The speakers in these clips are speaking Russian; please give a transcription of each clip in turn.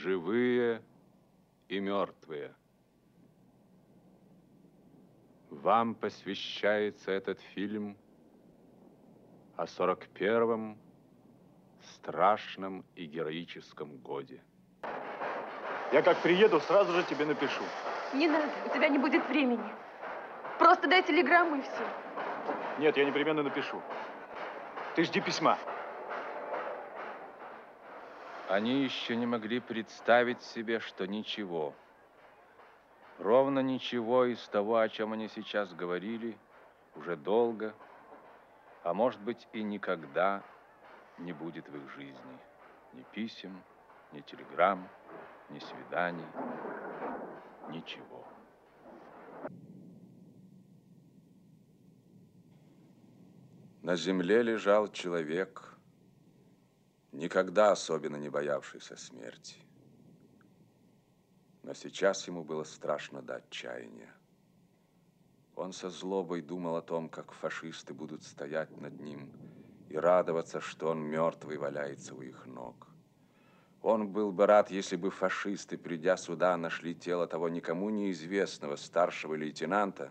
живые и мертвые. Вам посвящается этот фильм о 41-м страшном и героическом годе. Я как приеду, сразу же тебе напишу. Не надо, у тебя не будет времени. Просто дай телеграмму и все. Нет, я непременно напишу. Ты жди письма. Они еще не могли представить себе, что ничего, ровно ничего из того, о чем они сейчас говорили, уже долго, а может быть и никогда не будет в их жизни ни писем, ни телеграмм, ни свиданий, ничего. На земле лежал человек, никогда особенно не боявшийся смерти. Но сейчас ему было страшно до отчаяния. Он со злобой думал о том, как фашисты будут стоять над ним и радоваться, что он мертвый валяется у их ног. Он был бы рад, если бы фашисты, придя сюда, нашли тело того никому неизвестного старшего лейтенанта,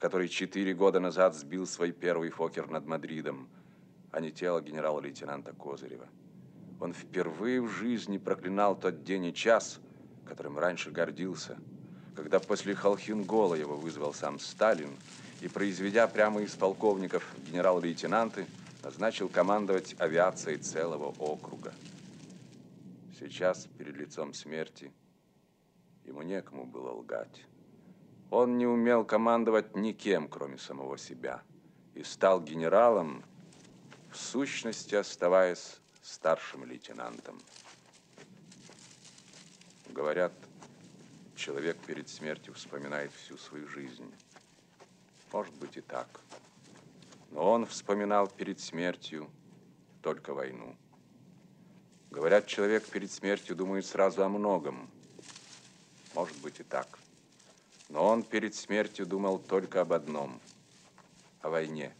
который четыре года назад сбил свой первый фокер над Мадридом, а не тело генерала-лейтенанта Козырева. Он впервые в жизни проклинал тот день и час, которым раньше гордился, когда после Холхингола его вызвал сам Сталин и, произведя прямо из полковников генерал-лейтенанты, назначил командовать авиацией целого округа. Сейчас, перед лицом смерти, ему некому было лгать. Он не умел командовать никем, кроме самого себя, и стал генералом, в сущности оставаясь старшим лейтенантом. Говорят, человек перед смертью вспоминает всю свою жизнь. Может быть и так. Но он вспоминал перед смертью только войну. Говорят, человек перед смертью думает сразу о многом. Может быть и так. Но он перед смертью думал только об одном – о войне.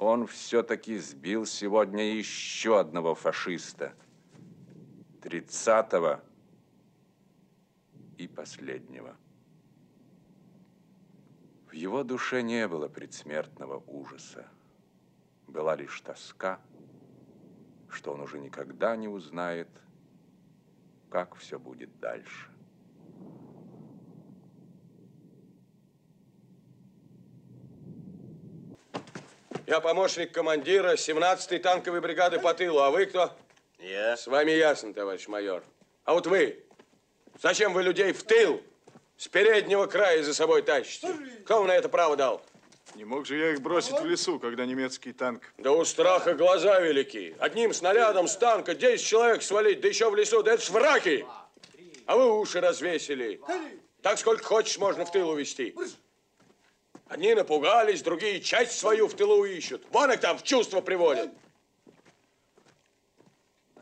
Он все-таки сбил сегодня еще одного фашиста. Тридцатого и последнего. В его душе не было предсмертного ужаса. Была лишь тоска – что он уже никогда не узнает, как все будет дальше. Я помощник командира 17-й танковой бригады по тылу. А вы кто? Я. С вами ясно, товарищ майор. А вот вы, зачем вы людей в тыл с переднего края за собой тащите? Кто вам на это право дал? Не мог же я их бросить в лесу, когда немецкий танк... Да у страха глаза велики. Одним снарядом с танка 10 человек свалить, да еще в лесу, да это ж враки. А вы уши развесили. Так сколько хочешь можно в тыл увести. Одни напугались, другие часть свою в тылу ищут. Вон их там в чувство приводят.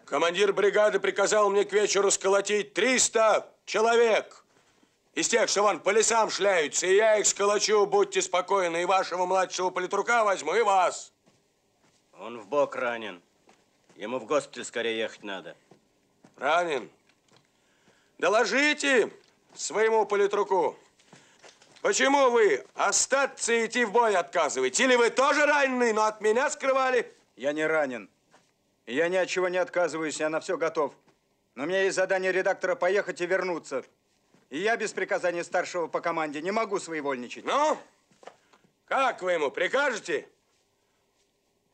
Командир бригады приказал мне к вечеру сколотить 300 человек. Из тех, что вон по лесам шляются, и я их сколочу, будьте спокойны, и вашего младшего политрука возьму, и вас. Он в бок ранен. Ему в госпиталь скорее ехать надо. Ранен? Доложите своему политруку. Почему вы остаться и идти в бой отказываете? Или вы тоже раненый, но от меня скрывали? Я не ранен. Я ни от чего не отказываюсь, я на все готов. Но у меня есть задание редактора поехать и вернуться. И я без приказания старшего по команде не могу своевольничать. Ну, как вы ему прикажете?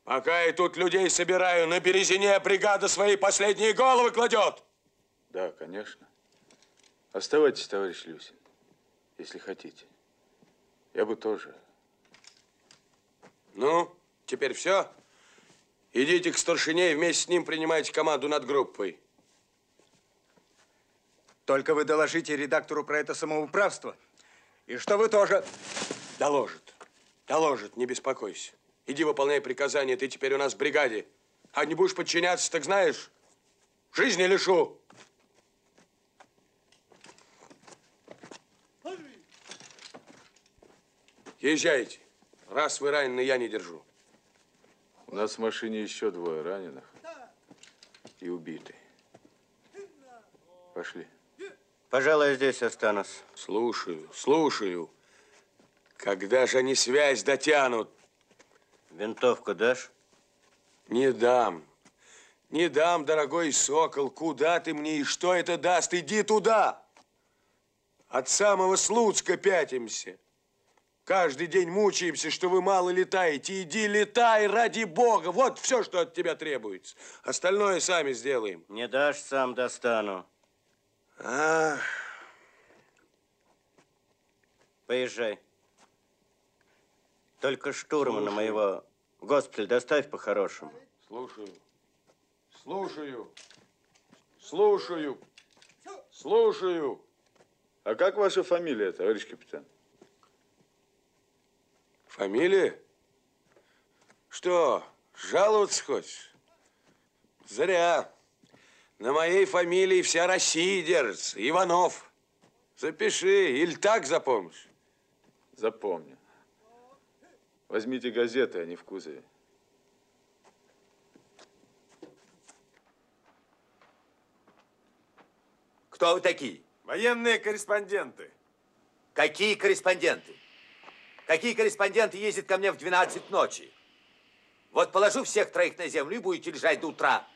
Пока я тут людей собираю, на березине бригада свои последние головы кладет. Да, конечно. Оставайтесь, товарищ Люсин, если хотите. Я бы тоже. Ну, теперь все? Идите к старшине и вместе с ним принимайте команду над группой. Только вы доложите редактору про это самоуправство. И что вы тоже... Доложит. Доложит, не беспокойся. Иди выполняй приказания, ты теперь у нас в бригаде. А не будешь подчиняться, так знаешь, жизни лишу. Езжайте. Раз вы ранены, я не держу. У нас в машине еще двое раненых и убитый. Пошли. Пожалуй, я здесь останусь. Слушаю, слушаю. Когда же они связь дотянут? Винтовку дашь? Не дам. Не дам, дорогой сокол. Куда ты мне и что это даст? Иди туда. От самого Слуцка пятимся. Каждый день мучаемся, что вы мало летаете. Иди летай ради бога. Вот все, что от тебя требуется. Остальное сами сделаем. Не дашь, сам достану. А, Поезжай. Только штурмана Слушаю. моего в госпиталь доставь по-хорошему. слушаю. Слушаю. Слушаю. Слушаю. А как ваша фамилия, товарищ капитан? Фамилия? Что, жаловаться хочешь? Зря. На моей фамилии вся Россия держится. Иванов. Запиши, или так запомнишь. Запомню. Возьмите газеты, они в кузове. Кто вы такие? Военные корреспонденты. Какие корреспонденты? Какие корреспонденты ездят ко мне в 12 ночи? Вот положу всех троих на землю и будете лежать до утра,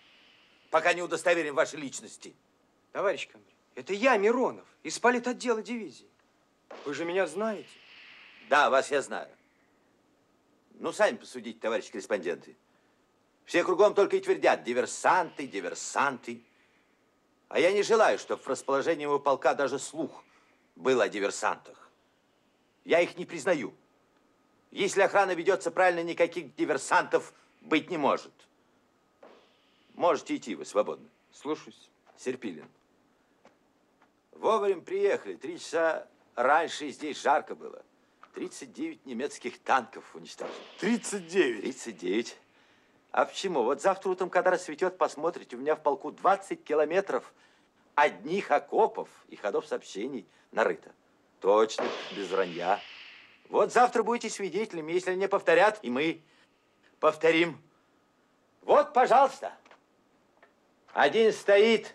пока не удостоверим ваши личности. Товарищ командир, это я, Миронов, из политотдела дивизии. Вы же меня знаете. Да, вас я знаю. Ну, сами посудите, товарищи корреспонденты. Все кругом только и твердят диверсанты, диверсанты. А я не желаю, чтобы в расположении моего полка даже слух был о диверсантах. Я их не признаю. Если охрана ведется правильно, никаких диверсантов быть не может. Можете идти, вы свободны. Слушаюсь. Серпилин. Вовремя приехали. Три часа раньше здесь жарко было. 39 немецких танков уничтожили. 39. 39. А почему? Вот завтра утром, когда рассветет, посмотрите, у меня в полку 20 километров одних окопов и ходов сообщений нарыто. Точно, без вранья. Вот завтра будете свидетелями, если они повторят, и мы повторим. Вот, пожалуйста. Один стоит,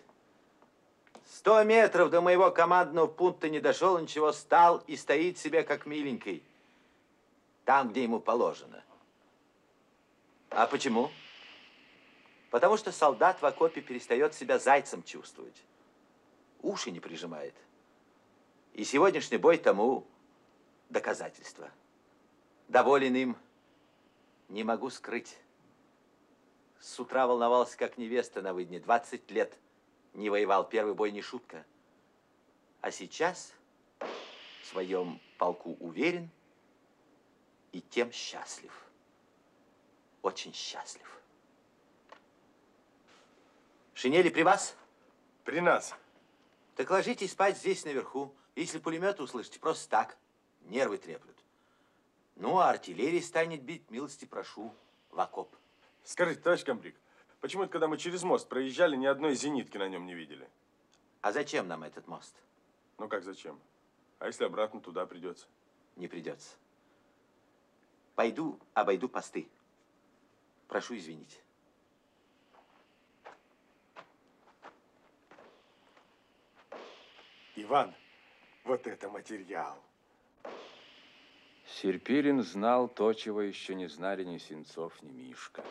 100 метров до моего командного пункта не дошел, ничего, стал и стоит себе как миленький. Там, где ему положено. А почему? Потому что солдат в окопе перестает себя зайцем чувствовать. Уши не прижимает. И сегодняшний бой тому доказательство. Доволен им не могу скрыть. С утра волновался, как невеста на выдне. 20 лет не воевал. Первый бой не шутка. А сейчас в своем полку уверен и тем счастлив. Очень счастлив. Шинели при вас? При нас. Так ложитесь спать здесь наверху. Если пулемет услышите, просто так. Нервы треплют. Ну, а артиллерия станет бить, милости прошу, в окоп. Скажите, товарищ комбриг, почему это, когда мы через мост проезжали, ни одной зенитки на нем не видели? А зачем нам этот мост? Ну как зачем? А если обратно туда придется? Не придется. Пойду, обойду посты. Прошу извинить. Иван, вот это материал. Серпирин знал то, чего еще не знали ни Сенцов, ни Мишка.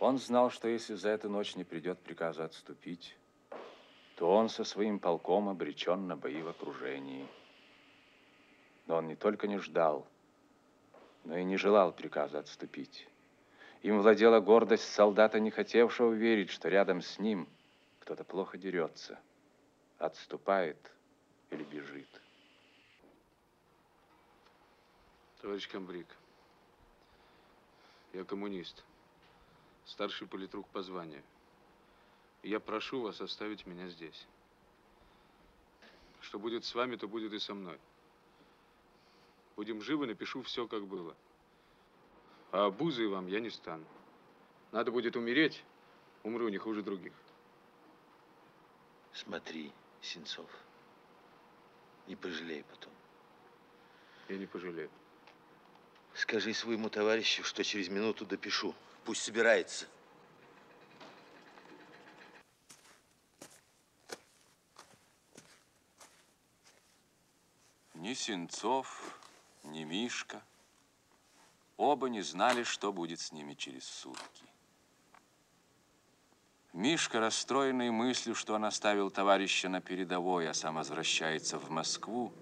Он знал, что если за эту ночь не придет приказа отступить, то он со своим полком обречен на бои в окружении. Но он не только не ждал, но и не желал приказа отступить. Им владела гордость солдата, не хотевшего верить, что рядом с ним кто-то плохо дерется, отступает или бежит. Товарищ комбриг, я коммунист, старший политрук по званию. И Я прошу вас оставить меня здесь. Что будет с вами, то будет и со мной. Будем живы, напишу все, как было. А обузой вам я не стану. Надо будет умереть, умру не хуже других. Смотри, Сенцов, и пожалей потом. Я не пожалею. Скажи своему товарищу, что через минуту допишу. Пусть собирается. Ни Сенцов, ни Мишка оба не знали, что будет с ними через сутки. Мишка, расстроенный мыслью, что он оставил товарища на передовой, а сам возвращается в Москву,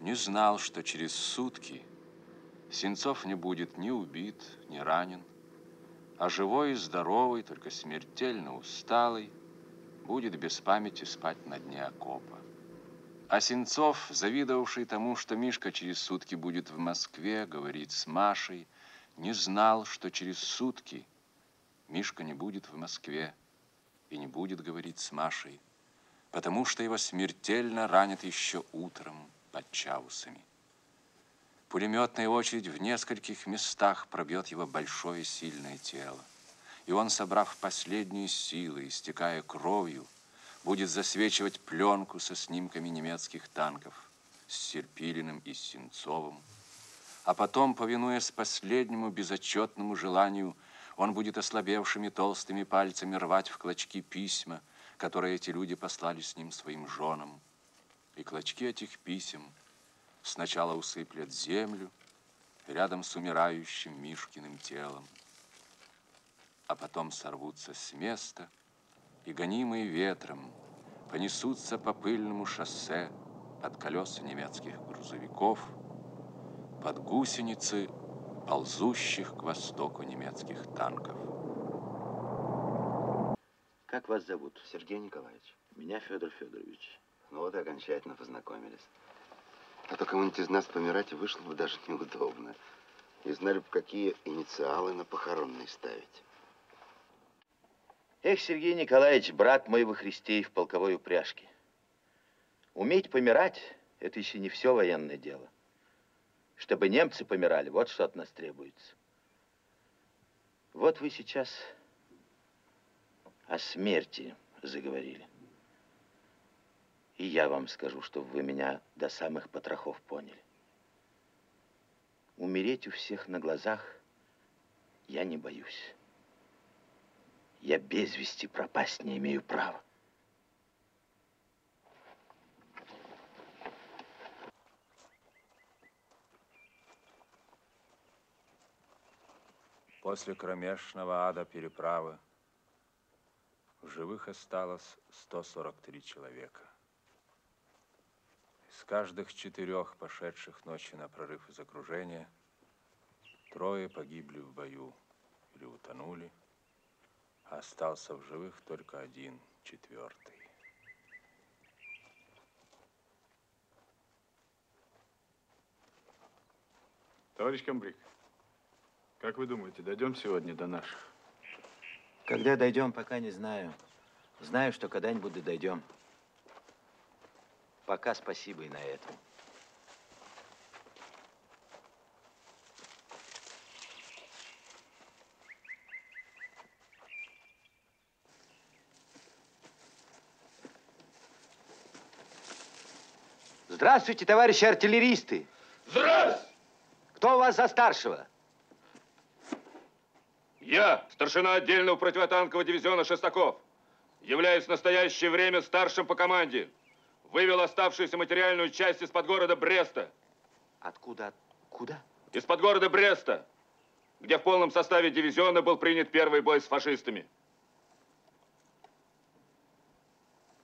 не знал, что через сутки Сенцов не будет ни убит, ни ранен, а живой и здоровый, только смертельно усталый, будет без памяти спать на дне окопа. А Сенцов, завидовавший тому, что Мишка через сутки будет в Москве, говорить с Машей, не знал, что через сутки Мишка не будет в Москве и не будет говорить с Машей, потому что его смертельно ранят еще утром под Чаусами. Пулеметная очередь в нескольких местах пробьет его большое сильное тело. И он, собрав последние силы, истекая кровью, будет засвечивать пленку со снимками немецких танков с Серпилиным и Сенцовым. А потом, повинуясь последнему безотчетному желанию, он будет ослабевшими толстыми пальцами рвать в клочки письма, которые эти люди послали с ним своим женам. И клочки этих писем сначала усыплят землю рядом с умирающим Мишкиным телом, а потом сорвутся с места – и, гонимые ветром, понесутся по пыльному шоссе под колеса немецких грузовиков, под гусеницы ползущих к востоку немецких танков. Как вас зовут? Сергей Николаевич. Меня Федор Федорович. Ну вот и окончательно познакомились. А то кому-нибудь из нас помирать вышло бы даже неудобно. И знали бы, какие инициалы на похоронной ставить. Эх, Сергей Николаевич, брат мой во Христе и в полковой упряжке. Уметь помирать – это еще не все военное дело. Чтобы немцы помирали, вот что от нас требуется. Вот вы сейчас о смерти заговорили. И я вам скажу, чтобы вы меня до самых потрохов поняли. Умереть у всех на глазах я не боюсь. Я без вести пропасть не имею права. После кромешного ада переправы в живых осталось 143 человека. Из каждых четырех пошедших ночи на прорыв из окружения трое погибли в бою или утонули, Остался в живых только один, четвертый. Товарищ комбриг, как вы думаете, дойдем сегодня до наших? Когда дойдем, пока не знаю. Знаю, что когда-нибудь дойдем. Пока спасибо и на этом. Здравствуйте, товарищи артиллеристы. Здравствуйте! Кто у вас за старшего? Я, старшина отдельного противотанкового дивизиона Шестаков, являюсь в настоящее время старшим по команде. Вывел оставшуюся материальную часть из-под города Бреста. Откуда? Откуда? Из-под города Бреста, где в полном составе дивизиона был принят первый бой с фашистами.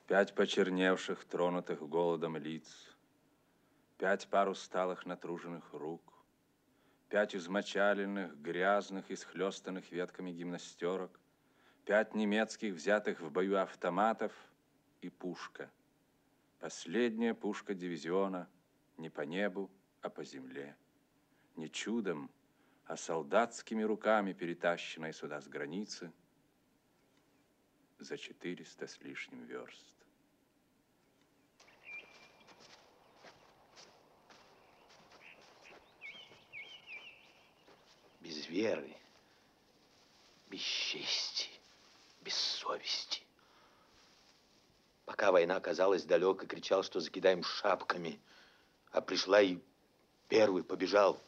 Пять почерневших, тронутых голодом лиц, Пять пар усталых натруженных рук, Пять измочаленных, грязных и схлестанных ветками гимнастерок, Пять немецких, взятых в бою автоматов и пушка. Последняя пушка дивизиона не по небу, а по земле. Не чудом, а солдатскими руками перетащенная сюда с границы за четыреста с лишним верст. Без веры, без чести, без совести. Пока война оказалась далеко, кричал, что закидаем шапками, а пришла и первый побежал.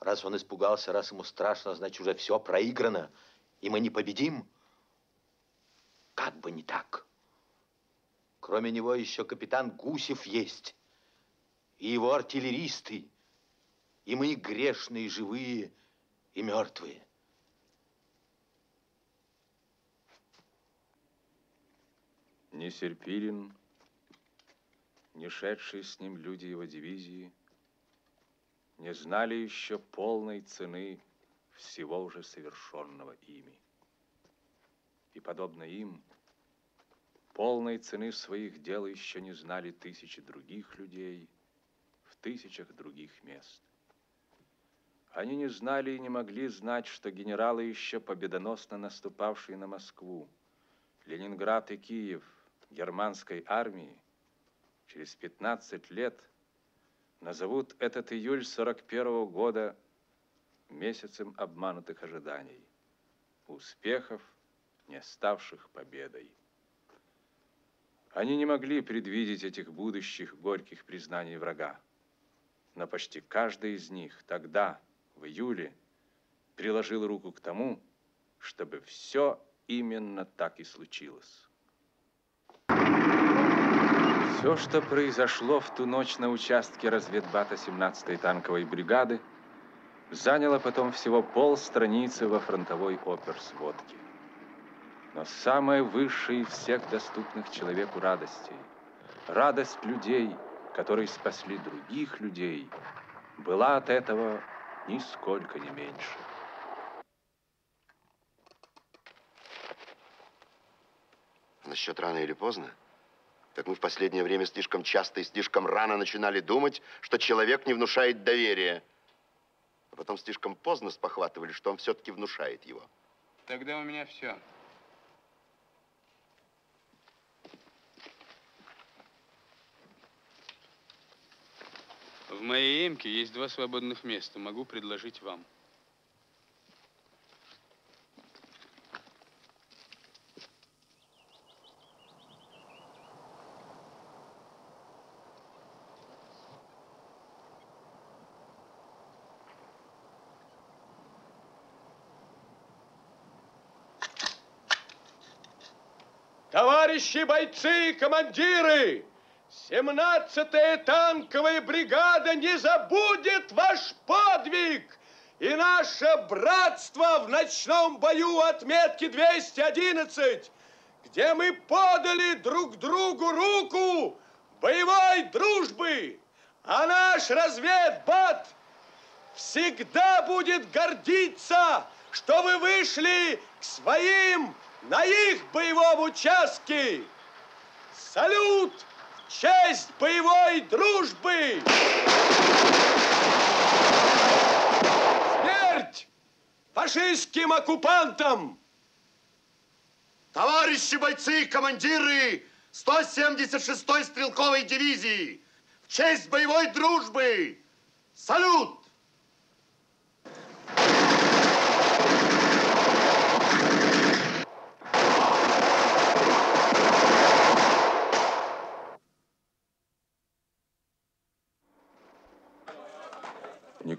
Раз он испугался, раз ему страшно, значит, уже все проиграно, и мы не победим. Как бы не так. Кроме него еще капитан Гусев есть. и его артиллеристы, и мы грешные, живые и мертвые. Ни Серпилин, ни шедшие с ним люди его дивизии не знали еще полной цены всего уже совершенного ими. И, подобно им, полной цены своих дел еще не знали тысячи других людей в тысячах других мест. Они не знали и не могли знать, что генералы, еще победоносно наступавшие на Москву, Ленинград и Киев германской армии, через 15 лет назовут этот июль 41 -го года месяцем обманутых ожиданий, успехов, не ставших победой. Они не могли предвидеть этих будущих горьких признаний врага, но почти каждый из них тогда, в июле, приложил руку к тому, чтобы все именно так и случилось. Все, что произошло в ту ночь на участке разведбата 17-й танковой бригады, заняло потом всего полстраницы во фронтовой оперсводке. Но самое высшее из всех доступных человеку радостей, радость людей, которые спасли других людей, была от этого нисколько не меньше. Насчет рано или поздно? Так мы в последнее время слишком часто и слишком рано начинали думать, что человек не внушает доверия. А потом слишком поздно спохватывали, что он все-таки внушает его. Тогда у меня все. В моей эмке есть два свободных места. Могу предложить вам. Товарищи бойцы командиры, 17-я танковая бригада не забудет ваш подвиг! И наше братство в ночном бою отметки 211, где мы подали друг другу руку боевой дружбы, а наш разведбат всегда будет гордиться, что вы вышли к своим на их боевом участке. Салют честь боевой дружбы! Смерть фашистским оккупантам! Товарищи бойцы и командиры 176-й стрелковой дивизии, в честь боевой дружбы! Салют!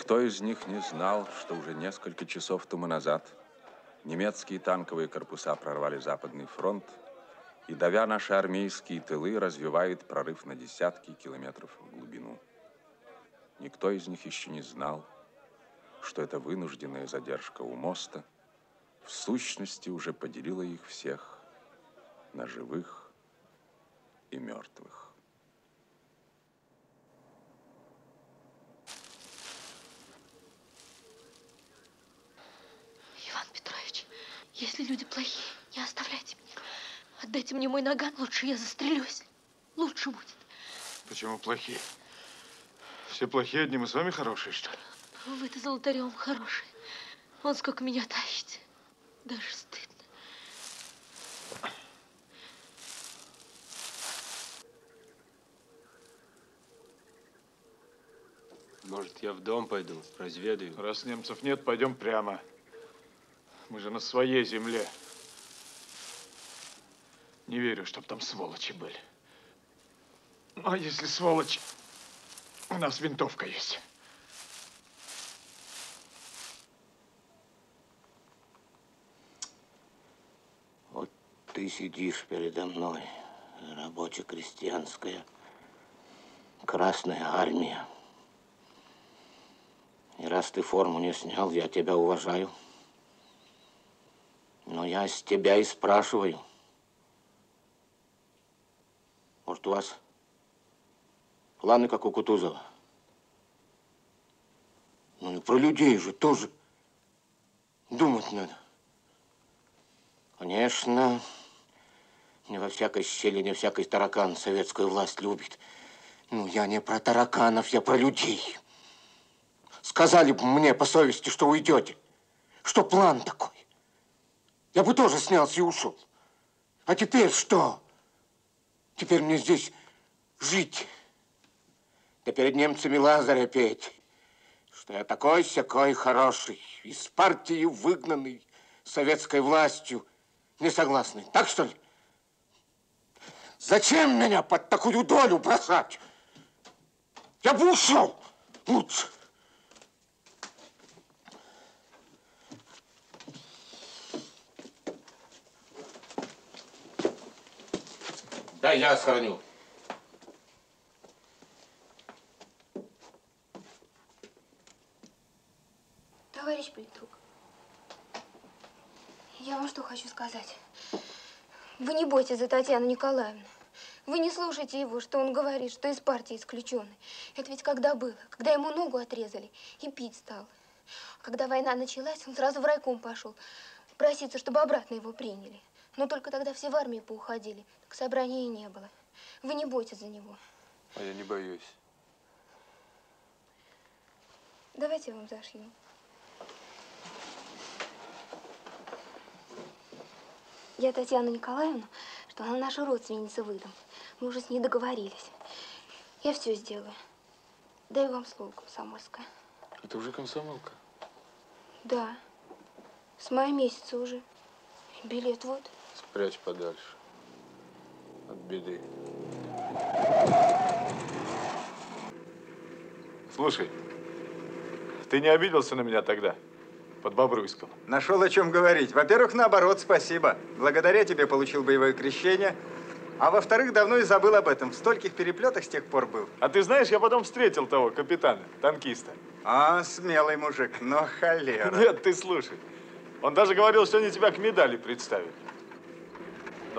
Никто из них не знал, что уже несколько часов тому назад немецкие танковые корпуса прорвали Западный фронт и, давя наши армейские тылы, развивают прорыв на десятки километров в глубину. Никто из них еще не знал, что эта вынужденная задержка у моста в сущности уже поделила их всех на живых и мертвых. Иван Петрович, если люди плохие, не оставляйте меня. Отдайте мне мой наган, лучше я застрелюсь. Лучше будет. Почему плохие? Все плохие, одни мы с вами хорошие, что ли? Вы-то золотарем хороший. Он сколько меня тащите. Даже стыдно. Может, я в дом пойду, разведаю? Раз немцев нет, пойдем прямо. Мы же на своей земле. Не верю, чтоб там сволочи были. А если сволочи, у нас винтовка есть. Вот ты сидишь передо мной, рабоче-крестьянская, Красная армия. И раз ты форму не снял, я тебя уважаю. Но я с тебя и спрашиваю. Может, у вас планы, как у Кутузова? Ну и про людей же тоже думать надо. Конечно, не во всякой щели, не всякий таракан советскую власть любит. Ну, я не про тараканов, я про людей. Сказали бы мне по совести, что уйдете, что план такой. Я бы тоже снялся и ушел. А теперь что? Теперь мне здесь жить. Да перед немцами Лазаря петь, что я такой-сякой хороший, из партии выгнанный советской властью, не согласный. Так что ли? Зачем меня под такую долю бросать? Я бы ушел лучше. Да, я сохраню. Товарищ политрук, я вам что хочу сказать. Вы не бойтесь за Татьяну Николаевну. Вы не слушайте его, что он говорит, что из партии исключенный. Это ведь когда было? Когда ему ногу отрезали и пить стал. Когда война началась, он сразу в райком пошел проситься, чтобы обратно его приняли. Но только тогда все в армии поуходили, так собрания и не было. Вы не бойтесь за него. А я не боюсь. Давайте я вам зашью. Я Татьяну Николаевну, что она наша родственница выдам. Мы уже с ней договорились. Я все сделаю. Даю вам слово комсомольское. Это уже комсомолка? Да. С мая месяца уже. Билет вот. Спрячь подальше. От беды. Слушай, ты не обиделся на меня тогда, под Бобруйском? Нашел о чем говорить. Во-первых, наоборот, спасибо. Благодаря тебе получил боевое крещение. А во-вторых, давно и забыл об этом. В стольких переплетах с тех пор был. А ты знаешь, я потом встретил того капитана, танкиста. А, смелый мужик, но холера. Нет, ты слушай. Он даже говорил, что они тебя к медали представили.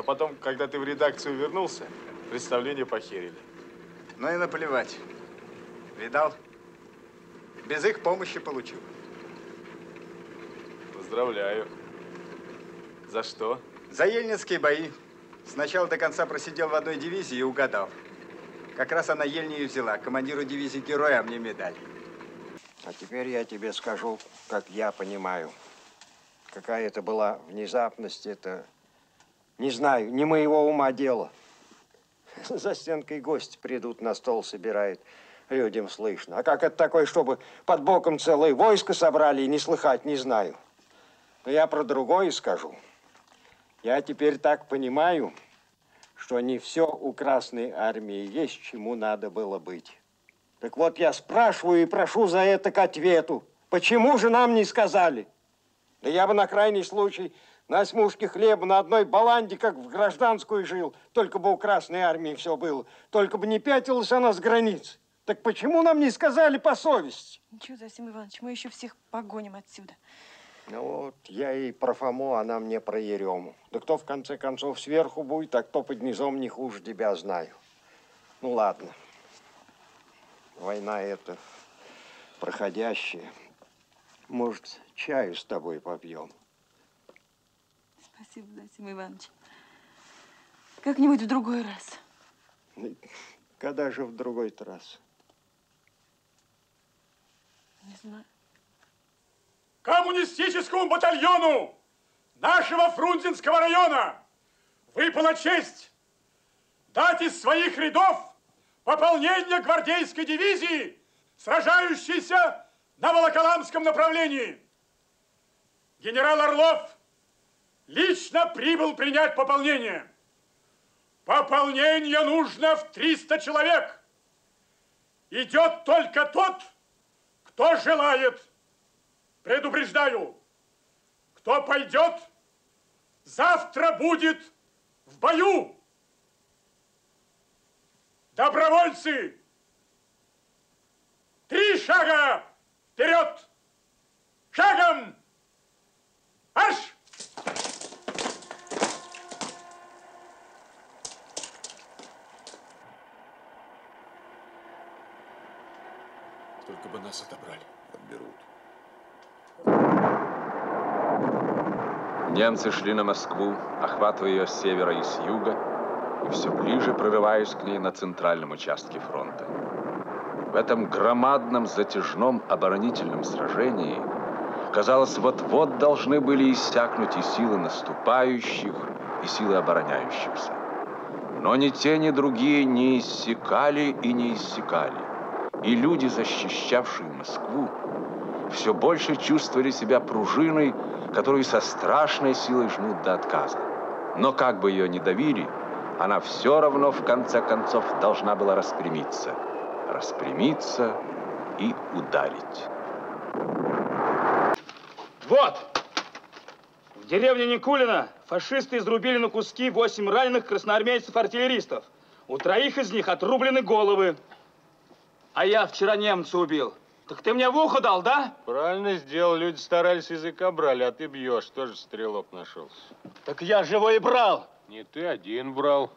Но потом, когда ты в редакцию вернулся, представление похерили. Ну и наплевать. Видал? Без их помощи получил. Поздравляю. За что? За ельницкие бои. Сначала до конца просидел в одной дивизии и угадал. Как раз она Ельни и взяла. Командиру дивизии героя, а мне медаль. А теперь я тебе скажу, как я понимаю. Какая это была внезапность, это, не знаю, не моего ума дело. За стенкой гости придут, на стол собирает. Людям слышно. А как это такое, чтобы под боком целое войско собрали и не слыхать, не знаю. Но я про другое скажу. Я теперь так понимаю, что не все у Красной Армии есть, чему надо было быть. Так вот, я спрашиваю и прошу за это к ответу. Почему же нам не сказали? Да я бы на крайний случай на смушке хлеба на одной баланде, как в гражданскую жил, только бы у Красной Армии все было, только бы не пятилась она с границ. Так почему нам не сказали по совести? Ничего, Зосим Иванович, мы еще всех погоним отсюда. Ну вот, я и про Фому, она мне про Ерему. Да кто в конце концов сверху будет, а кто под низом не хуже тебя знаю. Ну ладно. Война это проходящая. Может, чаю с тобой попьем? Спасибо, Зосим Иванович. Как-нибудь в другой раз. Когда же в другой-то раз? Не знаю. Коммунистическому батальону нашего Фрунзенского района выпала честь дать из своих рядов пополнение гвардейской дивизии, сражающейся на Волоколамском направлении. Генерал Орлов Лично прибыл принять пополнение. Пополнение нужно в 300 человек. Идет только тот, кто желает. Предупреждаю, кто пойдет, завтра будет в бою. Добровольцы, три шага вперед! Шагом! Бы нас отобрали. Отберут. Немцы шли на Москву, охватывая ее с севера и с юга, и все ближе прорываясь к ней на центральном участке фронта. В этом громадном затяжном оборонительном сражении, казалось, вот-вот должны были иссякнуть и силы наступающих, и силы обороняющихся. Но ни те, ни другие не иссякали и не иссякали. И люди, защищавшие Москву, все больше чувствовали себя пружиной, которую со страшной силой жмут до отказа. Но как бы ее ни давили, она все равно в конце концов должна была распрямиться. Распрямиться и ударить. Вот! В деревне Никулина фашисты изрубили на куски восемь раненых красноармейцев-артиллеристов. У троих из них отрублены головы. А я вчера немца убил. Так ты мне в ухо дал, да? Правильно сделал. Люди старались, языка брали, а ты бьешь. Тоже стрелок нашелся. Так я его и брал. Не ты один брал.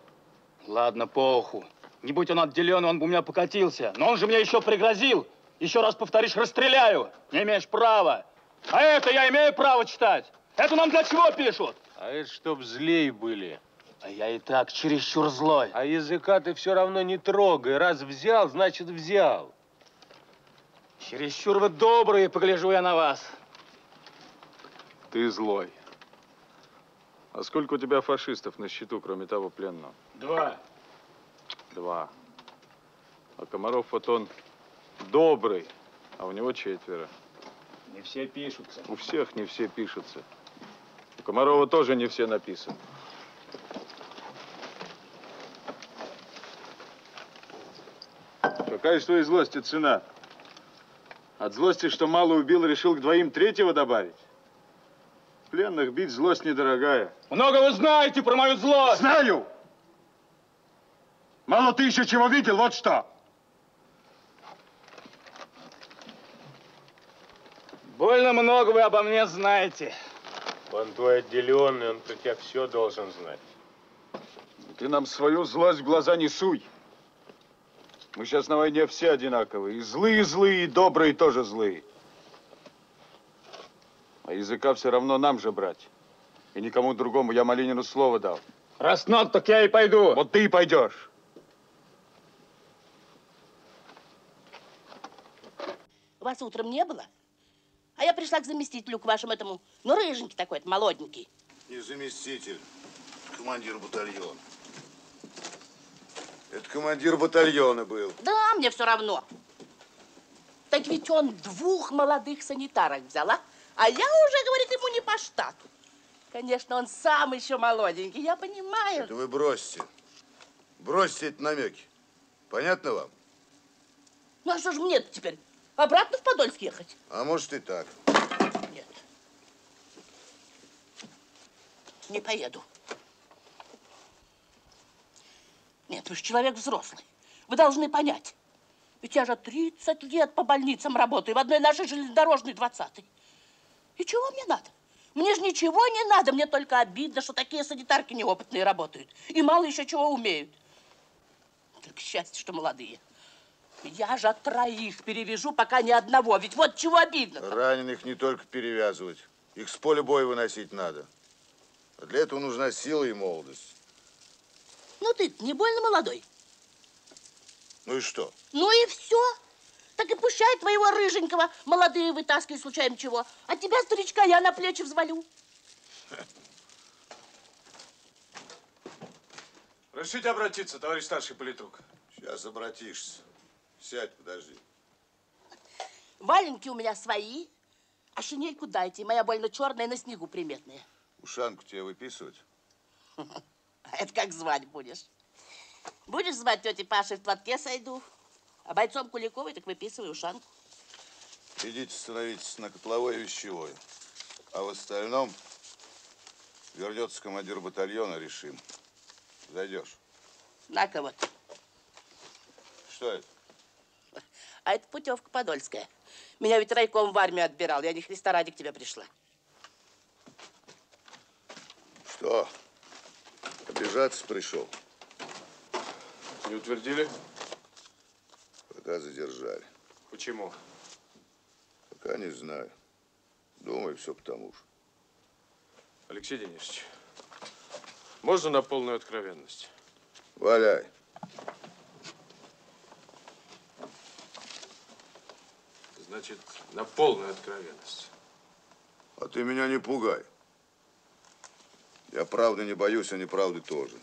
Ладно, по уху. Не будь он отделен, он бы у меня покатился. Но он же мне еще пригрозил. Еще раз повторишь, расстреляю. Не имеешь права. А это я имею право читать. Это нам для чего пишут? А это чтоб злей были. А я и так чересчур злой. А языка ты все равно не трогай. Раз взял, значит взял. Чересчур вы добрые, погляжу я на вас. Ты злой. А сколько у тебя фашистов на счету, кроме того пленного? Два. Два. А Комаров вот он добрый, а у него четверо. Не все пишутся. У всех не все пишутся. У Комарова тоже не все написаны. Какая же твоей злости цена? От злости, что мало убил, решил к двоим третьего добавить? Пленных бить злость недорогая. Много вы знаете про мою злость. Знаю! Мало ты еще чего видел, вот что. Больно много вы обо мне знаете. Он твой отделенный, он про тебя все должен знать. Ты нам свою злость в глаза не суй. Мы сейчас на войне все одинаковые. И злые злые, и добрые тоже злые. А языка все равно нам же брать. И никому другому я Малинину слово дал. Раз надо, так я и пойду. Вот ты и пойдешь. Вас утром не было? А я пришла к заместителю, к вашему этому, ну, рыженький такой, молоденький. Не заместитель, командир батальона. Это командир батальона был. Да, мне все равно. Так ведь он двух молодых санитарок взял, а? А я уже, говорит, ему не по штату. Конечно, он сам еще молоденький, я понимаю. Это вы бросьте. Бросьте эти намеки. Понятно вам? Ну, а что же мне теперь? Обратно в Подольск ехать? А может и так. Нет. Не поеду. Нет, вы же человек взрослый. Вы должны понять. Ведь я же 30 лет по больницам работаю, в одной нашей железнодорожной 20 И чего мне надо? Мне же ничего не надо, мне только обидно, что такие санитарки неопытные работают. И мало еще чего умеют. Только счастье, что молодые. Я же троих перевяжу, пока ни одного. Ведь вот чего обидно. -то. Раненых не только перевязывать. Их с поля боя выносить надо. А для этого нужна сила и молодость. Ну ты не больно молодой? Ну и что? Ну и все. Так и пущай твоего рыженького молодые вытаскивай случайно чего. А тебя, старичка, я на плечи взвалю. Разрешите обратиться, товарищ старший политрук? Сейчас обратишься. Сядь, подожди. Валенки у меня свои, а шинельку дайте. Моя больно черная, на снегу приметная. Ушанку тебе выписывать? Это как звать будешь? Будешь звать тети Пашей в платке сойду, а бойцом Куликовой так выписывай ушанку. Идите становитесь на котловой и вещевой. А в остальном вернется командир батальона, решим. Зайдешь. На-ка вот. Что это? А это путевка подольская. Меня ведь райком в армию отбирал. Я не Христа ради к тебе пришла. Что? Обижаться пришел? Не утвердили? Пока задержали. Почему? Пока не знаю. Думаю, все к тому же. Алексей Денисович, можно на полную откровенность? Валяй. Значит, на полную откровенность. А ты меня не пугай. Я правды не боюсь, а неправды тоже.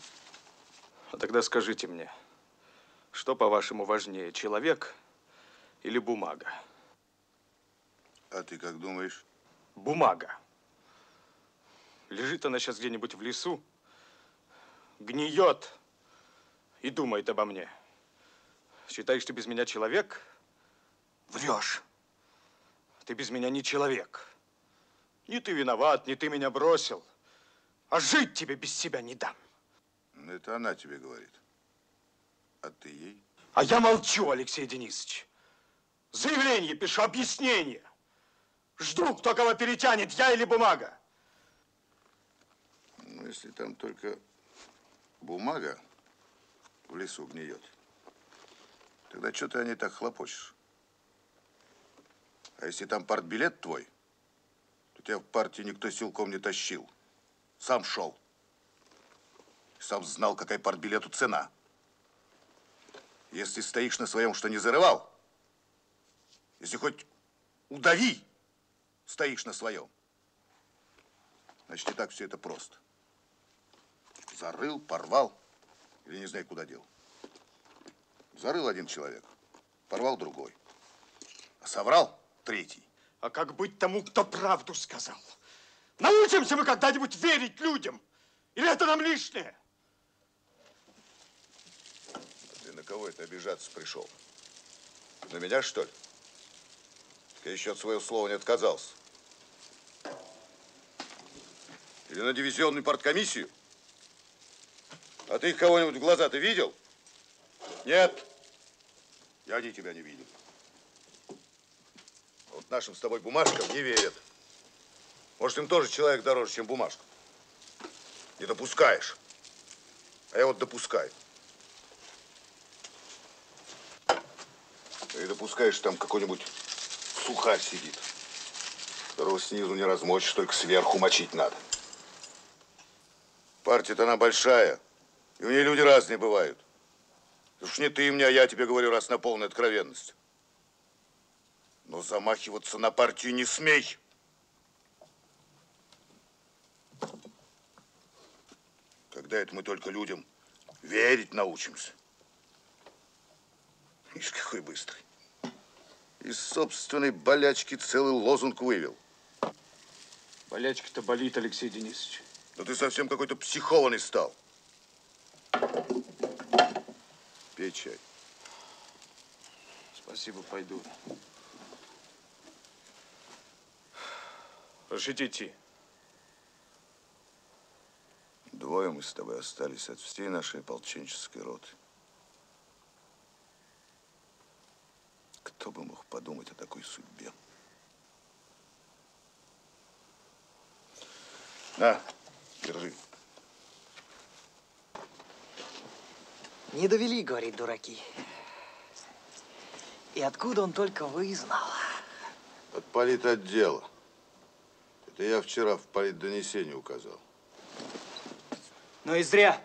А тогда скажите мне, что, по-вашему, важнее, человек или бумага? А ты как думаешь? Бумага. Лежит она сейчас где-нибудь в лесу, гниет и думает обо мне. Считаешь, ты без меня человек? Врешь. Ты без меня не человек. Не ты виноват, не ты меня бросил. А жить тебе без себя не дам. Это она тебе говорит. А ты ей? А я молчу, Алексей Денисович. Заявление пишу, объяснение. Жду, кто кого перетянет, я или бумага. Ну, если там только бумага в лесу гниет, тогда что ты о ней так хлопочешь? А если там партбилет твой, то тебя в партию никто силком не тащил. Сам шел. Сам знал, какая партбилету цена. Если стоишь на своем, что не зарывал, если хоть удави, стоишь на своем, значит, и так все это просто. Зарыл, порвал, или не знаю, куда дел. Зарыл один человек, порвал другой. А соврал третий. А как быть тому, кто правду сказал? Научимся мы когда-нибудь верить людям? Или это нам лишнее? Ты на кого это обижаться пришел? На меня, что ли? Я еще от своего слова не отказался. Или на дивизионную парткомиссию? А ты их кого-нибудь в глаза ты видел? Нет. Я они тебя не видел. Вот нашим с тобой бумажкам не верят. Может, им тоже человек дороже, чем бумажка. Не допускаешь. А я вот допускаю. И допускаешь, там какой-нибудь сухарь сидит, которого снизу не размочишь, только сверху мочить надо. Партия-то она большая, и у нее люди разные бывают. Уж не ты мне, а я тебе говорю, раз на полную откровенность. Но замахиваться на партию не смей. Когда это мы только людям верить научимся? Ишь, какой быстрый. Из собственной болячки целый лозунг вывел. Болячка-то болит, Алексей Денисович. Да ты совсем какой-то психованный стал. Пей чай. Спасибо, пойду. Разрешите идти? Двое мы с тобой остались от всей нашей ополченческой роты. Кто бы мог подумать о такой судьбе? На, держи. Не довели, говорит, дураки. И откуда он только вызнал? От политотдела. Это я вчера в политдонесении указал. Ну и зря.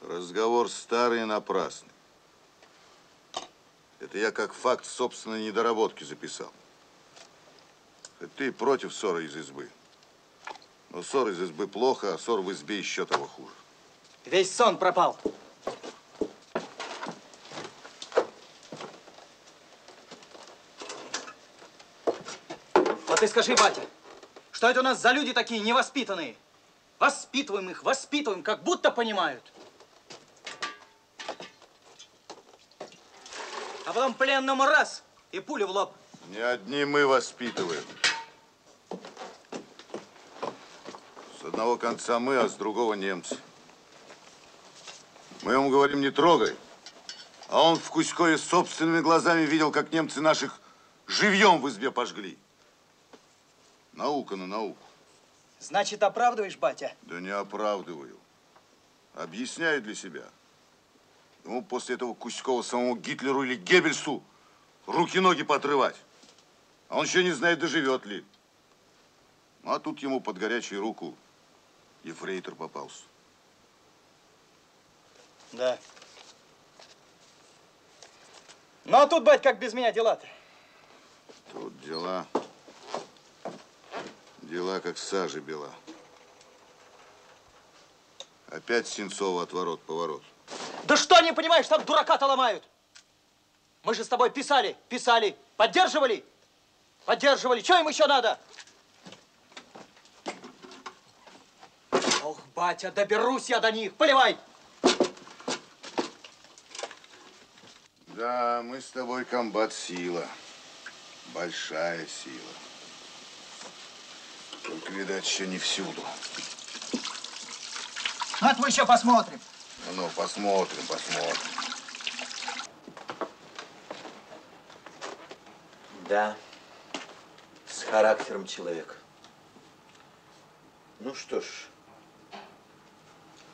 Разговор старый и напрасный. Это я как факт собственной недоработки записал. Хоть ты против ссоры из избы. Но ссор из избы плохо, а ссор в избе еще того хуже. Весь сон пропал. Вот ты скажи, батя, что это у нас за люди такие невоспитанные? Воспитываем их, воспитываем, как будто понимают. А потом пленному раз и пулю в лоб. Не одни мы воспитываем. С одного конца мы, а с другого немцы. Мы ему говорим, не трогай. А он в Кузькове собственными глазами видел, как немцы наших живьем в избе пожгли. Наука на науку. Значит, оправдываешь, батя? Да не оправдываю. Объясняю для себя. Ему после этого Кузькова самому Гитлеру или Геббельсу руки-ноги поотрывать. А он еще не знает, доживет ли. Ну, а тут ему под горячую руку ефрейтор попался. Да. Ну, а тут, бать, как без меня дела-то? Тут дела, дела как сажи бела. Опять Сенцова отворот-поворот. Да что не понимаешь, там дурака-то ломают. Мы же с тобой писали, писали, поддерживали, поддерживали. Что им еще надо? Ох, батя, доберусь я до них. Поливай. Да, мы с тобой комбат сила. Большая сила. Только, видать, еще не всюду. Ну, это мы еще посмотрим. Ну, посмотрим, посмотрим. Да, с характером человек. Ну что ж,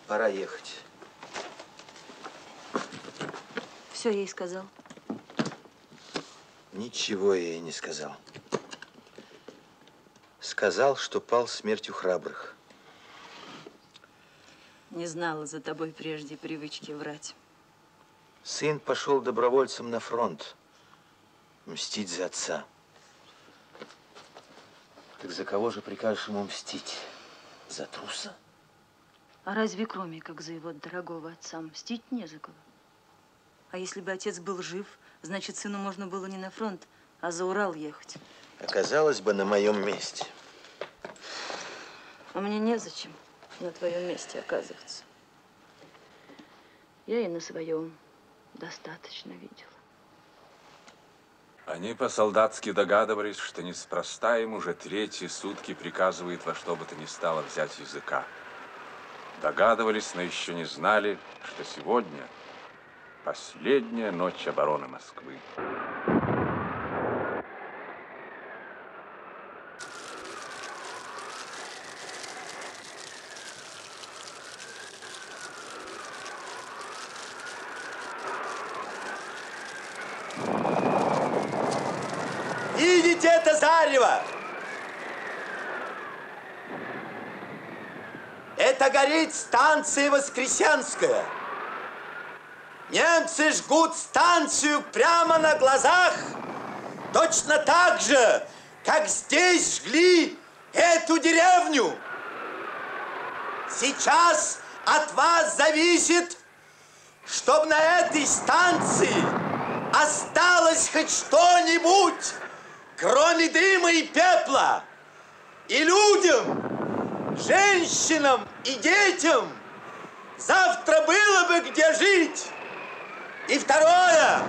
пора ехать. Все ей сказал. Ничего я ей не сказал. Сказал, что пал смертью храбрых. Не знала за тобой прежде привычки врать. Сын пошел добровольцем на фронт. Мстить за отца. Так за кого же прикажешь ему мстить? За труса? А разве кроме как за его дорогого отца мстить не за кого? А если бы отец был жив, значит, сыну можно было не на фронт, а за Урал ехать. Оказалось бы на моем месте. А мне незачем на твоем месте оказываться. Я и на своем достаточно видела. Они по-солдатски догадывались, что неспроста им уже третьи сутки приказывает во что бы то ни стало взять языка. Догадывались, но еще не знали, что сегодня последняя ночь обороны Москвы. Видите это зарево? Это горит станция Воскресенская. Немцы жгут станцию прямо на глазах, точно так же, как здесь жгли эту деревню. Сейчас от вас зависит, чтобы на этой станции осталось хоть что-нибудь, кроме дыма и пепла. И людям, женщинам и детям завтра было бы где жить. И второе,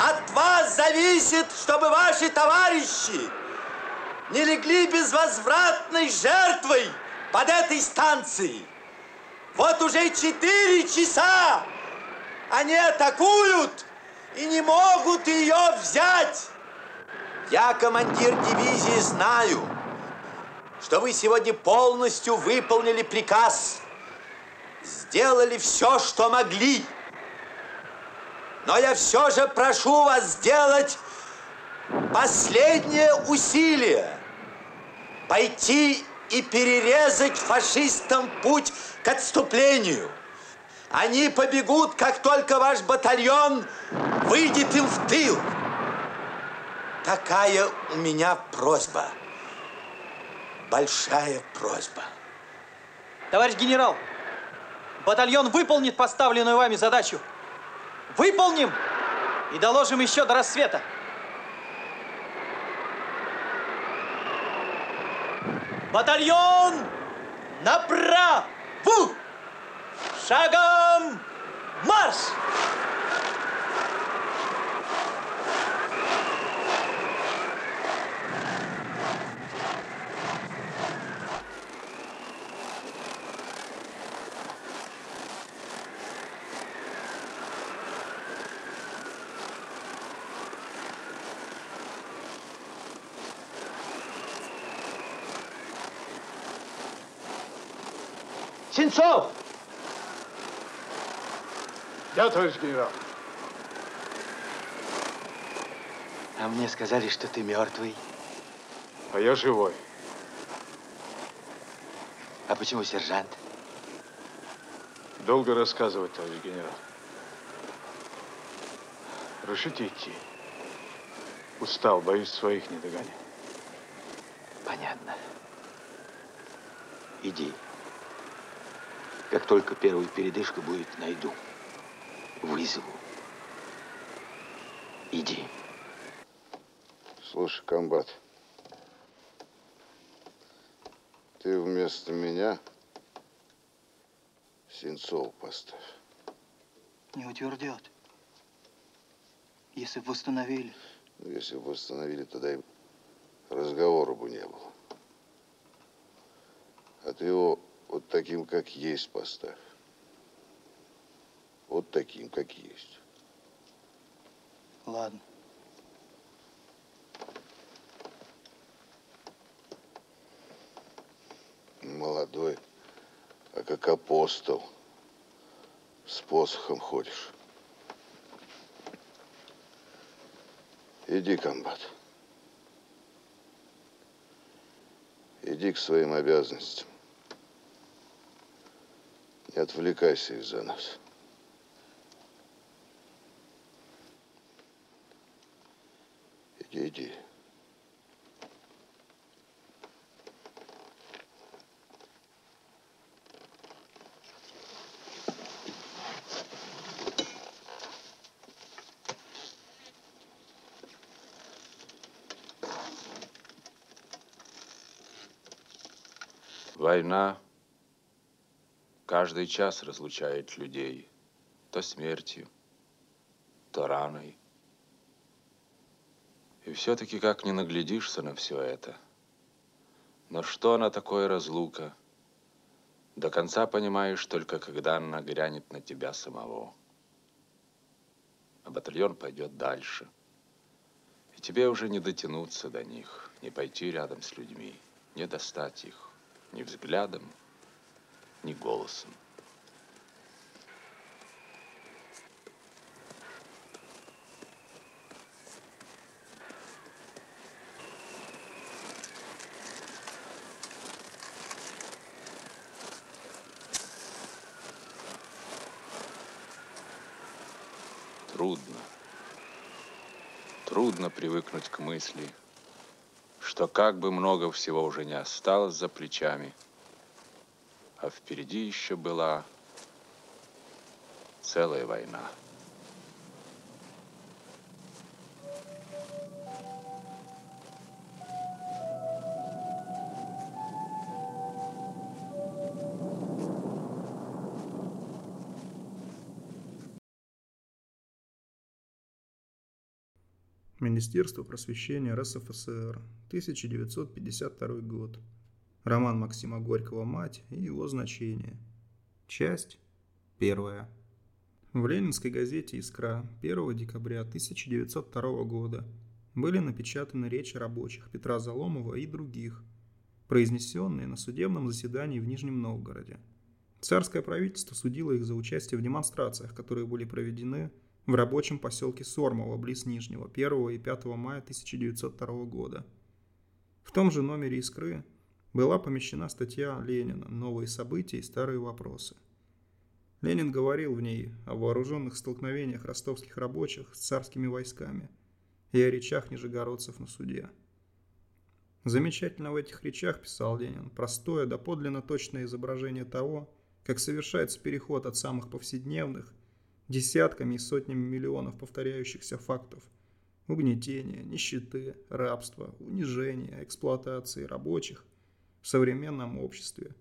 от вас зависит, чтобы ваши товарищи не легли безвозвратной жертвой под этой станцией. Вот уже четыре часа они атакуют и не могут ее взять. Я, командир дивизии, знаю, что вы сегодня полностью выполнили приказ, сделали все, что могли. Но я все же прошу вас сделать последнее усилие. Пойти и перерезать фашистам путь к отступлению. Они побегут, как только ваш батальон выйдет им в тыл. Такая у меня просьба. Большая просьба. Товарищ генерал, батальон выполнит поставленную вами задачу. Выполним и доложим еще до рассвета. Батальон направо! Шагом марш! Сенцов! Да, товарищ генерал. А мне сказали, что ты мертвый. А я живой. А почему сержант? Долго рассказывать, товарищ генерал. Решите идти. Устал, боюсь своих не догонять. Понятно. Иди. Как только первая передышка будет, найду. Вызову. Иди. Слушай, комбат, ты вместо меня Сенцов поставь. Не утвердет. Если бы восстановили. Ну, если бы восстановили, тогда и разговора бы не было. А ты его вот таким, как есть, поставь. Вот таким, как есть. Ладно. Молодой, а как апостол с посохом ходишь. Иди, комбат. Иди к своим обязанностям. Не отвлекайся из-за нас. Иди, иди. Война каждый час разлучает людей. То смертью, то раной. И все-таки как не наглядишься на все это. Но что она такое разлука? До конца понимаешь только, когда она грянет на тебя самого. А батальон пойдет дальше. И тебе уже не дотянуться до них, не пойти рядом с людьми, не достать их ни взглядом, ни голосом. Трудно. Трудно привыкнуть к мысли, что как бы много всего уже не осталось за плечами, а впереди еще была целая война. Министерство просвещения РСФСР, 1952 год. Роман Максима Горького «Мать» и его значение. Часть первая. В ленинской газете «Искра» 1 декабря 1902 года были напечатаны речи рабочих Петра Заломова и других, произнесенные на судебном заседании в Нижнем Новгороде. Царское правительство судило их за участие в демонстрациях, которые были проведены в рабочем поселке Сормово, близ Нижнего, 1 и 5 мая 1902 года. В том же номере «Искры» была помещена статья Ленина «Новые события и старые вопросы». Ленин говорил в ней о вооруженных столкновениях ростовских рабочих с царскими войсками и о речах нижегородцев на суде. Замечательно в этих речах, писал Ленин, простое, доподлинно точное изображение того, как совершается переход от самых повседневных десятками и сотнями миллионов повторяющихся фактов угнетения, нищеты, рабства, унижения, эксплуатации рабочих в современном обществе,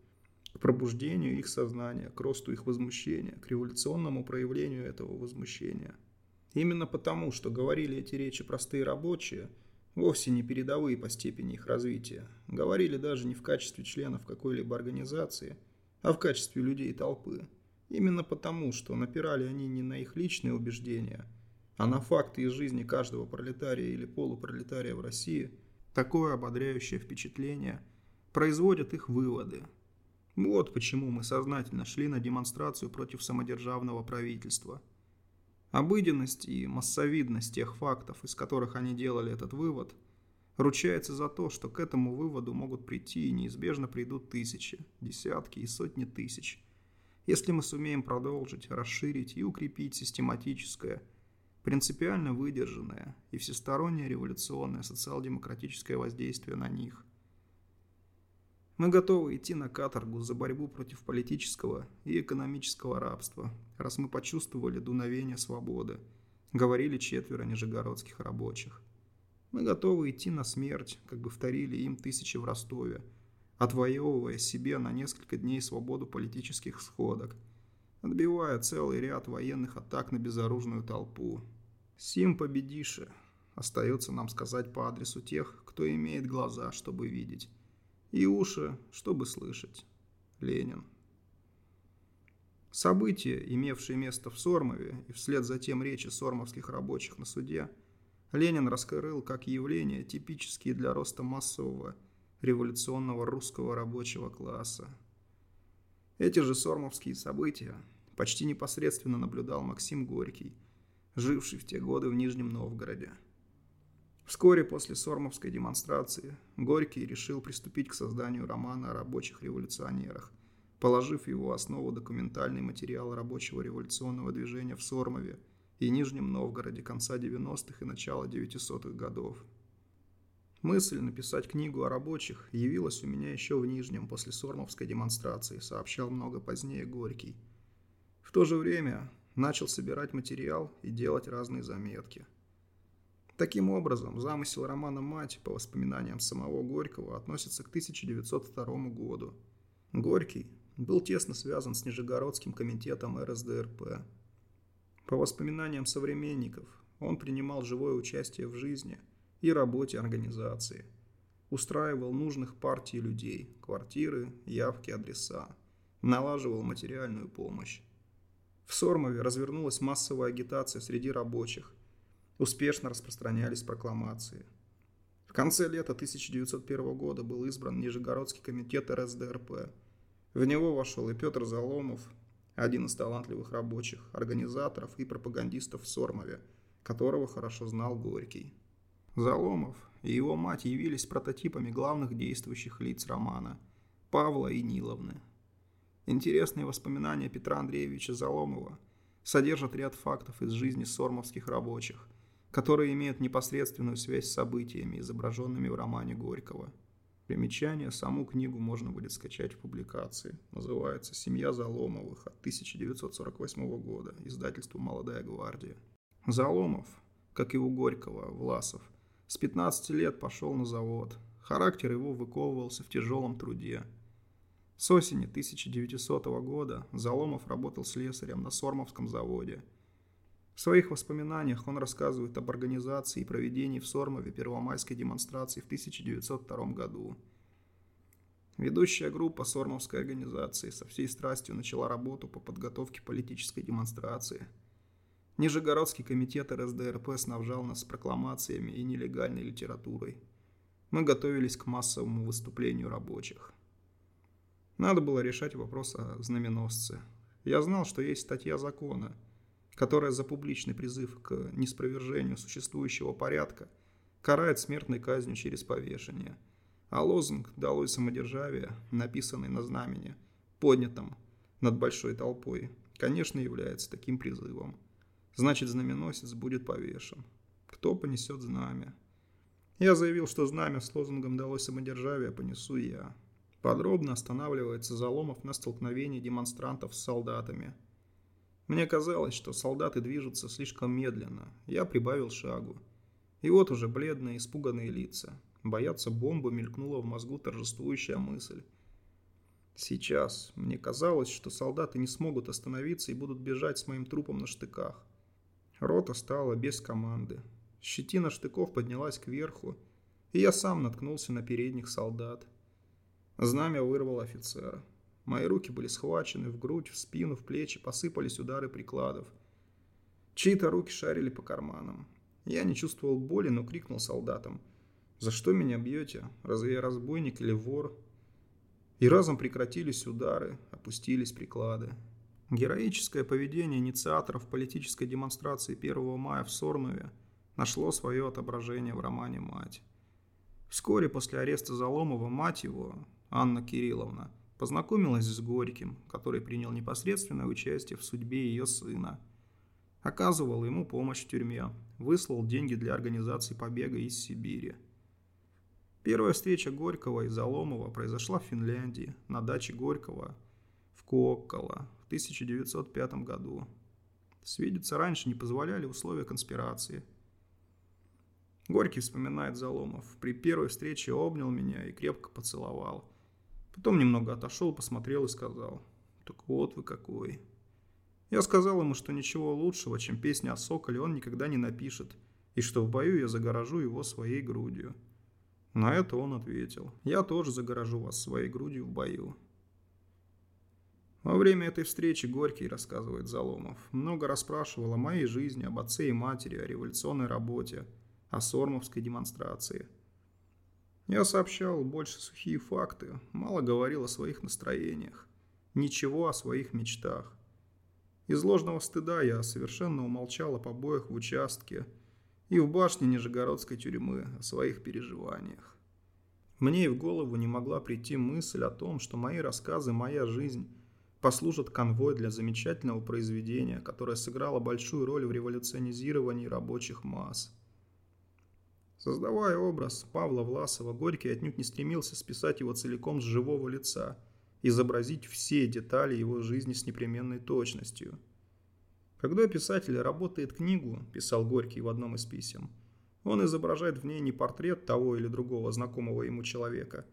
к пробуждению их сознания, к росту их возмущения, к революционному проявлению этого возмущения. Именно потому, что говорили эти речи простые рабочие, вовсе не передовые по степени их развития, говорили даже не в качестве членов какой-либо организации, а в качестве людей толпы – Именно потому, что напирали они не на их личные убеждения, а на факты из жизни каждого пролетария или полупролетария в России, такое ободряющее впечатление производят их выводы. Вот почему мы сознательно шли на демонстрацию против самодержавного правительства. Обыденность и массовидность тех фактов, из которых они делали этот вывод, ручается за то, что к этому выводу могут прийти и неизбежно придут тысячи, десятки и сотни тысяч, если мы сумеем продолжить, расширить и укрепить систематическое, принципиально выдержанное и всестороннее революционное социал-демократическое воздействие на них. Мы готовы идти на каторгу за борьбу против политического и экономического рабства, раз мы почувствовали дуновение свободы, говорили четверо нижегородских рабочих. Мы готовы идти на смерть, как бы вторили им тысячи в Ростове, отвоевывая себе на несколько дней свободу политических сходок, отбивая целый ряд военных атак на безоружную толпу. Сим победише, остается нам сказать по адресу тех, кто имеет глаза, чтобы видеть и уши, чтобы слышать. Ленин. События, имевшие место в Сормове и вслед за тем речи сормовских рабочих на суде, Ленин раскрыл как явления, типические для роста массового революционного русского рабочего класса. Эти же сормовские события почти непосредственно наблюдал Максим Горький, живший в те годы в Нижнем Новгороде. Вскоре после Сормовской демонстрации Горький решил приступить к созданию романа о рабочих революционерах, положив его основу документальный материал рабочего революционного движения в Сормове и Нижнем Новгороде конца 90-х и начала 900-х годов. Мысль написать книгу о рабочих явилась у меня еще в Нижнем после Сормовской демонстрации, сообщал много позднее Горький. В то же время начал собирать материал и делать разные заметки – Таким образом, замысел романа «Мать» по воспоминаниям самого Горького относится к 1902 году. Горький был тесно связан с Нижегородским комитетом РСДРП. По воспоминаниям современников, он принимал живое участие в жизни и работе организации. Устраивал нужных партий людей, квартиры, явки, адреса. Налаживал материальную помощь. В Сормове развернулась массовая агитация среди рабочих, успешно распространялись прокламации. В конце лета 1901 года был избран Нижегородский комитет РСДРП. В него вошел и Петр Заломов, один из талантливых рабочих, организаторов и пропагандистов в Сормове, которого хорошо знал Горький. Заломов и его мать явились прототипами главных действующих лиц романа – Павла и Ниловны. Интересные воспоминания Петра Андреевича Заломова содержат ряд фактов из жизни сормовских рабочих – которые имеют непосредственную связь с событиями, изображенными в романе Горького. Примечание, саму книгу можно будет скачать в публикации. Называется «Семья Заломовых» от 1948 года, издательство «Молодая гвардия». Заломов, как и у Горького, Власов, с 15 лет пошел на завод. Характер его выковывался в тяжелом труде. С осени 1900 года Заломов работал слесарем на Сормовском заводе – в своих воспоминаниях он рассказывает об организации и проведении в Сормове первомайской демонстрации в 1902 году. Ведущая группа Сормовской организации со всей страстью начала работу по подготовке политической демонстрации. Нижегородский комитет РСДРП снабжал нас прокламациями и нелегальной литературой. Мы готовились к массовому выступлению рабочих. Надо было решать вопрос о знаменосце. Я знал, что есть статья закона – которая за публичный призыв к неспровержению существующего порядка карает смертной казнью через повешение. А лозунг «Долой самодержавие», написанный на знамени, поднятом над большой толпой, конечно, является таким призывом. Значит, знаменосец будет повешен. Кто понесет знамя? Я заявил, что знамя с лозунгом «Долой самодержавие» понесу я. Подробно останавливается Заломов на столкновении демонстрантов с солдатами – мне казалось, что солдаты движутся слишком медленно. Я прибавил шагу. И вот уже бледные, испуганные лица. Боятся бомбы мелькнула в мозгу торжествующая мысль. Сейчас мне казалось, что солдаты не смогут остановиться и будут бежать с моим трупом на штыках. Рота стала без команды. Щетина штыков поднялась кверху, и я сам наткнулся на передних солдат. Знамя вырвал офицера. Мои руки были схвачены в грудь, в спину, в плечи, посыпались удары прикладов. Чьи-то руки шарили по карманам. Я не чувствовал боли, но крикнул солдатам. «За что меня бьете? Разве я разбойник или вор?» И разом прекратились удары, опустились приклады. Героическое поведение инициаторов политической демонстрации 1 мая в Сорнове нашло свое отображение в романе «Мать». Вскоре после ареста Заломова мать его, Анна Кирилловна, познакомилась с Горьким, который принял непосредственное участие в судьбе ее сына. Оказывал ему помощь в тюрьме, выслал деньги для организации побега из Сибири. Первая встреча Горького и Заломова произошла в Финляндии, на даче Горького в Коккола в 1905 году. Свидеться раньше не позволяли условия конспирации. Горький вспоминает Заломов. При первой встрече обнял меня и крепко поцеловал. Потом немного отошел, посмотрел и сказал, «Так вот вы какой». Я сказал ему, что ничего лучшего, чем песня о Соколе, он никогда не напишет, и что в бою я загоражу его своей грудью. На это он ответил, «Я тоже загоражу вас своей грудью в бою». Во время этой встречи Горький, рассказывает Заломов, много расспрашивал о моей жизни, об отце и матери, о революционной работе, о Сормовской демонстрации – я сообщал больше сухие факты, мало говорил о своих настроениях, ничего о своих мечтах. Из ложного стыда я совершенно умолчал о побоях в участке и в башне Нижегородской тюрьмы о своих переживаниях. Мне и в голову не могла прийти мысль о том, что мои рассказы «Моя жизнь» послужат конвой для замечательного произведения, которое сыграло большую роль в революционизировании рабочих масс – Создавая образ Павла Власова, Горький отнюдь не стремился списать его целиком с живого лица, изобразить все детали его жизни с непременной точностью. Когда писатель работает книгу, писал Горький в одном из писем, он изображает в ней не портрет того или другого знакомого ему человека,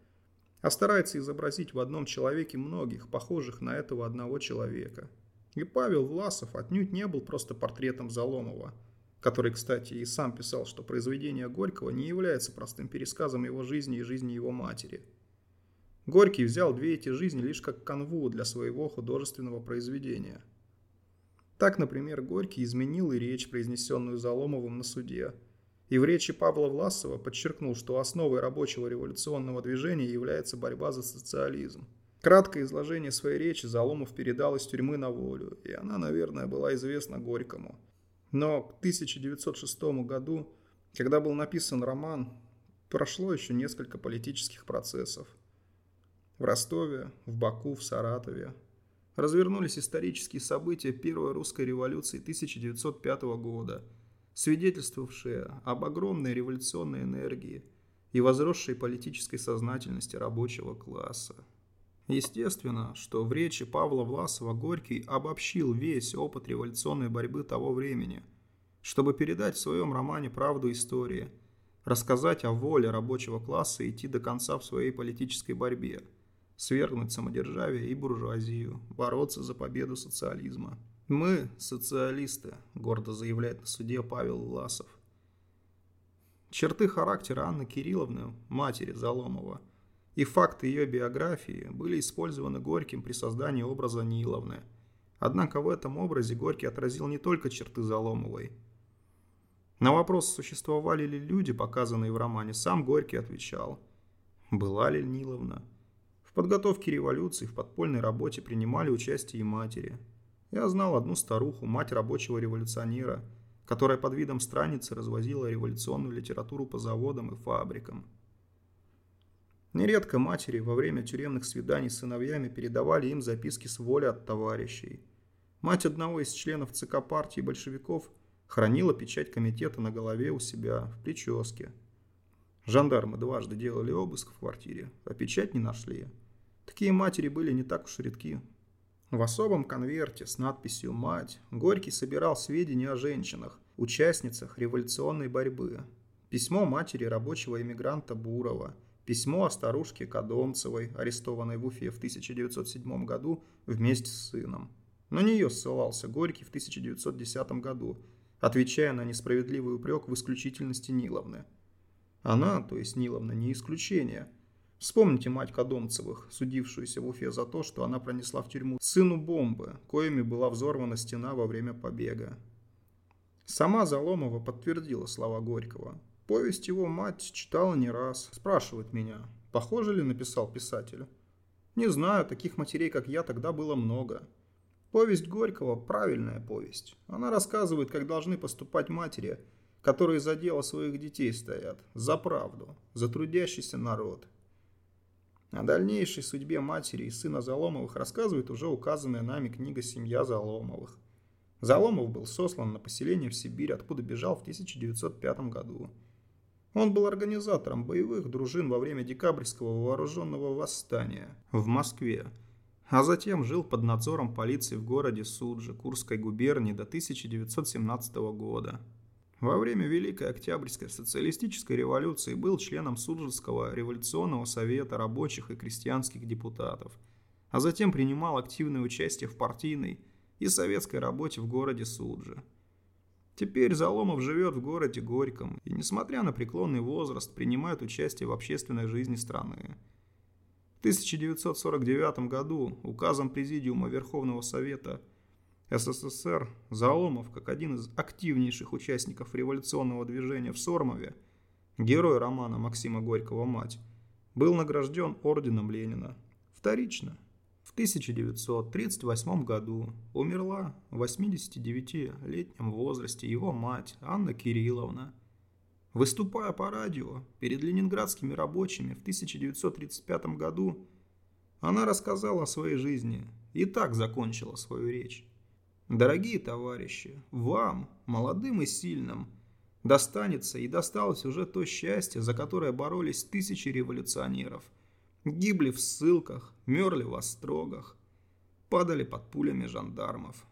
а старается изобразить в одном человеке многих, похожих на этого одного человека. И Павел Власов отнюдь не был просто портретом Заломова – который, кстати, и сам писал, что произведение Горького не является простым пересказом его жизни и жизни его матери. Горький взял две эти жизни лишь как канву для своего художественного произведения. Так, например, Горький изменил и речь, произнесенную Заломовым на суде, и в речи Павла Власова подчеркнул, что основой рабочего революционного движения является борьба за социализм. Краткое изложение своей речи Заломов передал из тюрьмы на волю, и она, наверное, была известна Горькому – но к 1906 году, когда был написан роман, прошло еще несколько политических процессов. В Ростове, в Баку, в Саратове развернулись исторические события Первой русской революции 1905 года, свидетельствовавшие об огромной революционной энергии и возросшей политической сознательности рабочего класса. Естественно, что в речи Павла Власова Горький обобщил весь опыт революционной борьбы того времени, чтобы передать в своем романе правду истории, рассказать о воле рабочего класса идти до конца в своей политической борьбе, свергнуть самодержавие и буржуазию, бороться за победу социализма. «Мы – социалисты», – гордо заявляет на суде Павел Власов. Черты характера Анны Кирилловны, матери Заломова – и факты ее биографии были использованы Горьким при создании образа Ниловны. Однако в этом образе Горький отразил не только черты Заломовой. На вопрос, существовали ли люди, показанные в романе, сам Горький отвечал. Была ли Ниловна? В подготовке революции в подпольной работе принимали участие и матери. Я знал одну старуху, мать рабочего революционера, которая под видом страницы развозила революционную литературу по заводам и фабрикам. Нередко матери во время тюремных свиданий с сыновьями передавали им записки с воли от товарищей. Мать одного из членов ЦК партии большевиков хранила печать комитета на голове у себя в прическе. Жандармы дважды делали обыск в квартире, а печать не нашли. Такие матери были не так уж редки. В особом конверте с надписью «Мать» Горький собирал сведения о женщинах, участницах революционной борьбы. Письмо матери рабочего эмигранта Бурова – Письмо о старушке Кадомцевой, арестованной в Уфе в 1907 году вместе с сыном. На нее ссылался Горький в 1910 году, отвечая на несправедливый упрек в исключительности Ниловны. Она, то есть Ниловна, не исключение. Вспомните мать Кадомцевых, судившуюся в Уфе за то, что она пронесла в тюрьму сыну бомбы, коими была взорвана стена во время побега. Сама Заломова подтвердила слова Горького – Повесть его мать читала не раз. Спрашивает меня, похоже ли написал писатель. Не знаю, таких матерей, как я, тогда было много. Повесть Горького – правильная повесть. Она рассказывает, как должны поступать матери, которые за дело своих детей стоят, за правду, за трудящийся народ. О дальнейшей судьбе матери и сына Заломовых рассказывает уже указанная нами книга «Семья Заломовых». Заломов был сослан на поселение в Сибирь, откуда бежал в 1905 году. Он был организатором боевых дружин во время декабрьского вооруженного восстания в Москве, а затем жил под надзором полиции в городе Суджи Курской губернии до 1917 года. Во время Великой Октябрьской социалистической революции был членом Суджинского революционного совета рабочих и крестьянских депутатов, а затем принимал активное участие в партийной и советской работе в городе Суджи. Теперь Заломов живет в городе Горьком и, несмотря на преклонный возраст, принимает участие в общественной жизни страны. В 1949 году указом Президиума Верховного Совета СССР Заломов, как один из активнейших участников революционного движения в Сормове, герой романа Максима Горького «Мать», был награжден орденом Ленина. Вторично, 1938 году умерла в 89-летнем возрасте его мать Анна Кирилловна. Выступая по радио перед ленинградскими рабочими в 1935 году, она рассказала о своей жизни и так закончила свою речь. Дорогие товарищи, вам, молодым и сильным, достанется и досталось уже то счастье, за которое боролись тысячи революционеров – Гибли в ссылках, мерли в острогах, падали под пулями жандармов.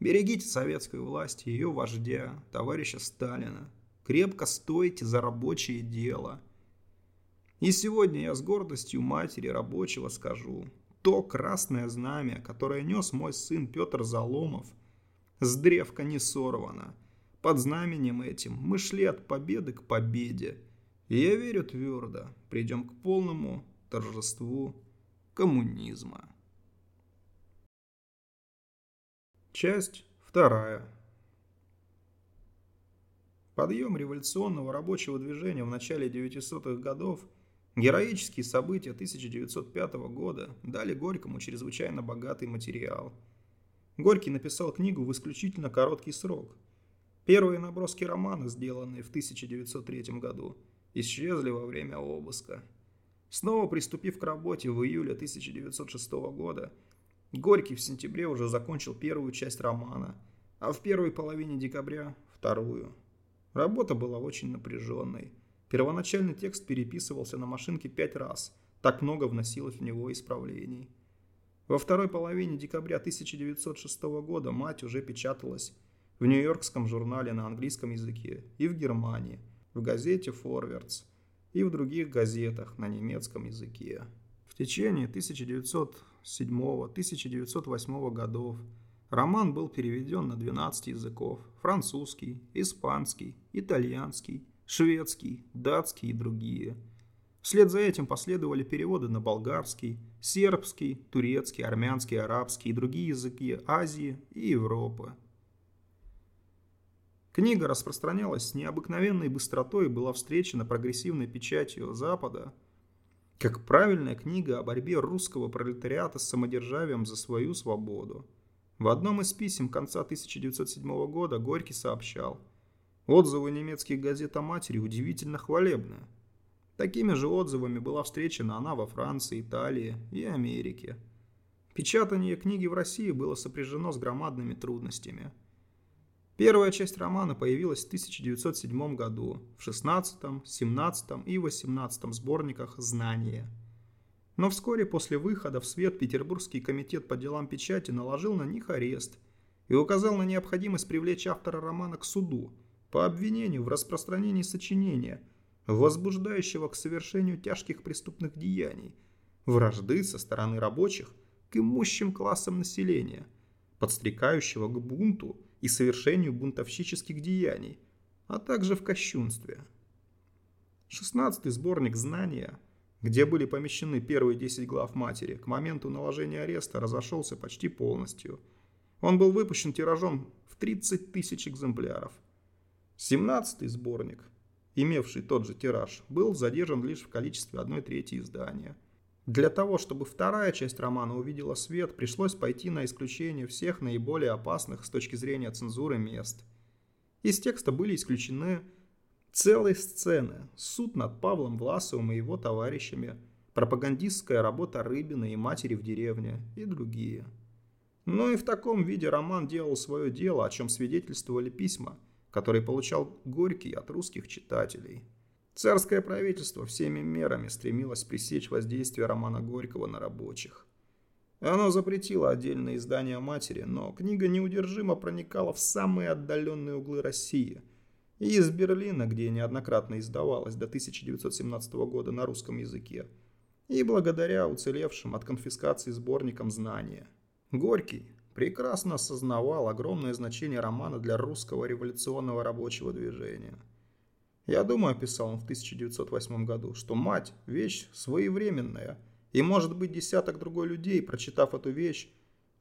Берегите советскую власть и ее вождя, товарища Сталина. Крепко стойте за рабочее дело. И сегодня я с гордостью матери рабочего скажу, то красное знамя, которое нес мой сын Петр Заломов, с древка не сорвано. Под знаменем этим мы шли от победы к победе – я верю твердо, придем к полному торжеству коммунизма. Часть вторая. Подъем революционного рабочего движения в начале 900-х годов, героические события 1905 года дали Горькому чрезвычайно богатый материал. Горький написал книгу в исключительно короткий срок. Первые наброски романа, сделанные в 1903 году, исчезли во время обыска. Снова приступив к работе в июле 1906 года, Горький в сентябре уже закончил первую часть романа, а в первой половине декабря – вторую. Работа была очень напряженной. Первоначальный текст переписывался на машинке пять раз, так много вносилось в него исправлений. Во второй половине декабря 1906 года «Мать» уже печаталась в нью-йоркском журнале на английском языке и в Германии – в газете «Форвардс» и в других газетах на немецком языке. В течение 1907-1908 годов роман был переведен на 12 языков – французский, испанский, итальянский, шведский, датский и другие. Вслед за этим последовали переводы на болгарский, сербский, турецкий, армянский, арабский и другие языки Азии и Европы. Книга распространялась с необыкновенной быстротой и была встречена прогрессивной печатью Запада как правильная книга о борьбе русского пролетариата с самодержавием за свою свободу. В одном из писем конца 1907 года Горький сообщал, отзывы немецких газет о матери удивительно хвалебны. Такими же отзывами была встречена она во Франции, Италии и Америке. Печатание книги в России было сопряжено с громадными трудностями – Первая часть романа появилась в 1907 году в 16, 17 и 18 сборниках «Знания». Но вскоре после выхода в свет Петербургский комитет по делам печати наложил на них арест и указал на необходимость привлечь автора романа к суду по обвинению в распространении сочинения, возбуждающего к совершению тяжких преступных деяний, вражды со стороны рабочих к имущим классам населения, подстрекающего к бунту – и совершению бунтовщических деяний, а также в кощунстве. Шестнадцатый сборник «Знания», где были помещены первые десять глав матери, к моменту наложения ареста разошелся почти полностью. Он был выпущен тиражом в 30 тысяч экземпляров. Семнадцатый сборник, имевший тот же тираж, был задержан лишь в количестве одной трети издания. Для того, чтобы вторая часть романа увидела свет, пришлось пойти на исключение всех наиболее опасных с точки зрения цензуры мест. Из текста были исключены целые сцены, суд над Павлом Власовым и его товарищами, пропагандистская работа Рыбина и матери в деревне и другие. Но и в таком виде роман делал свое дело, о чем свидетельствовали письма, которые получал Горький от русских читателей – Царское правительство всеми мерами стремилось пресечь воздействие романа Горького на рабочих. Оно запретило отдельные издания матери, но книга неудержимо проникала в самые отдаленные углы России. И из Берлина, где неоднократно издавалась до 1917 года на русском языке, и благодаря уцелевшим от конфискации сборникам знания. Горький прекрасно осознавал огромное значение романа для русского революционного рабочего движения – я думаю, писал он в 1908 году, что мать – вещь своевременная, и, может быть, десяток другой людей, прочитав эту вещь,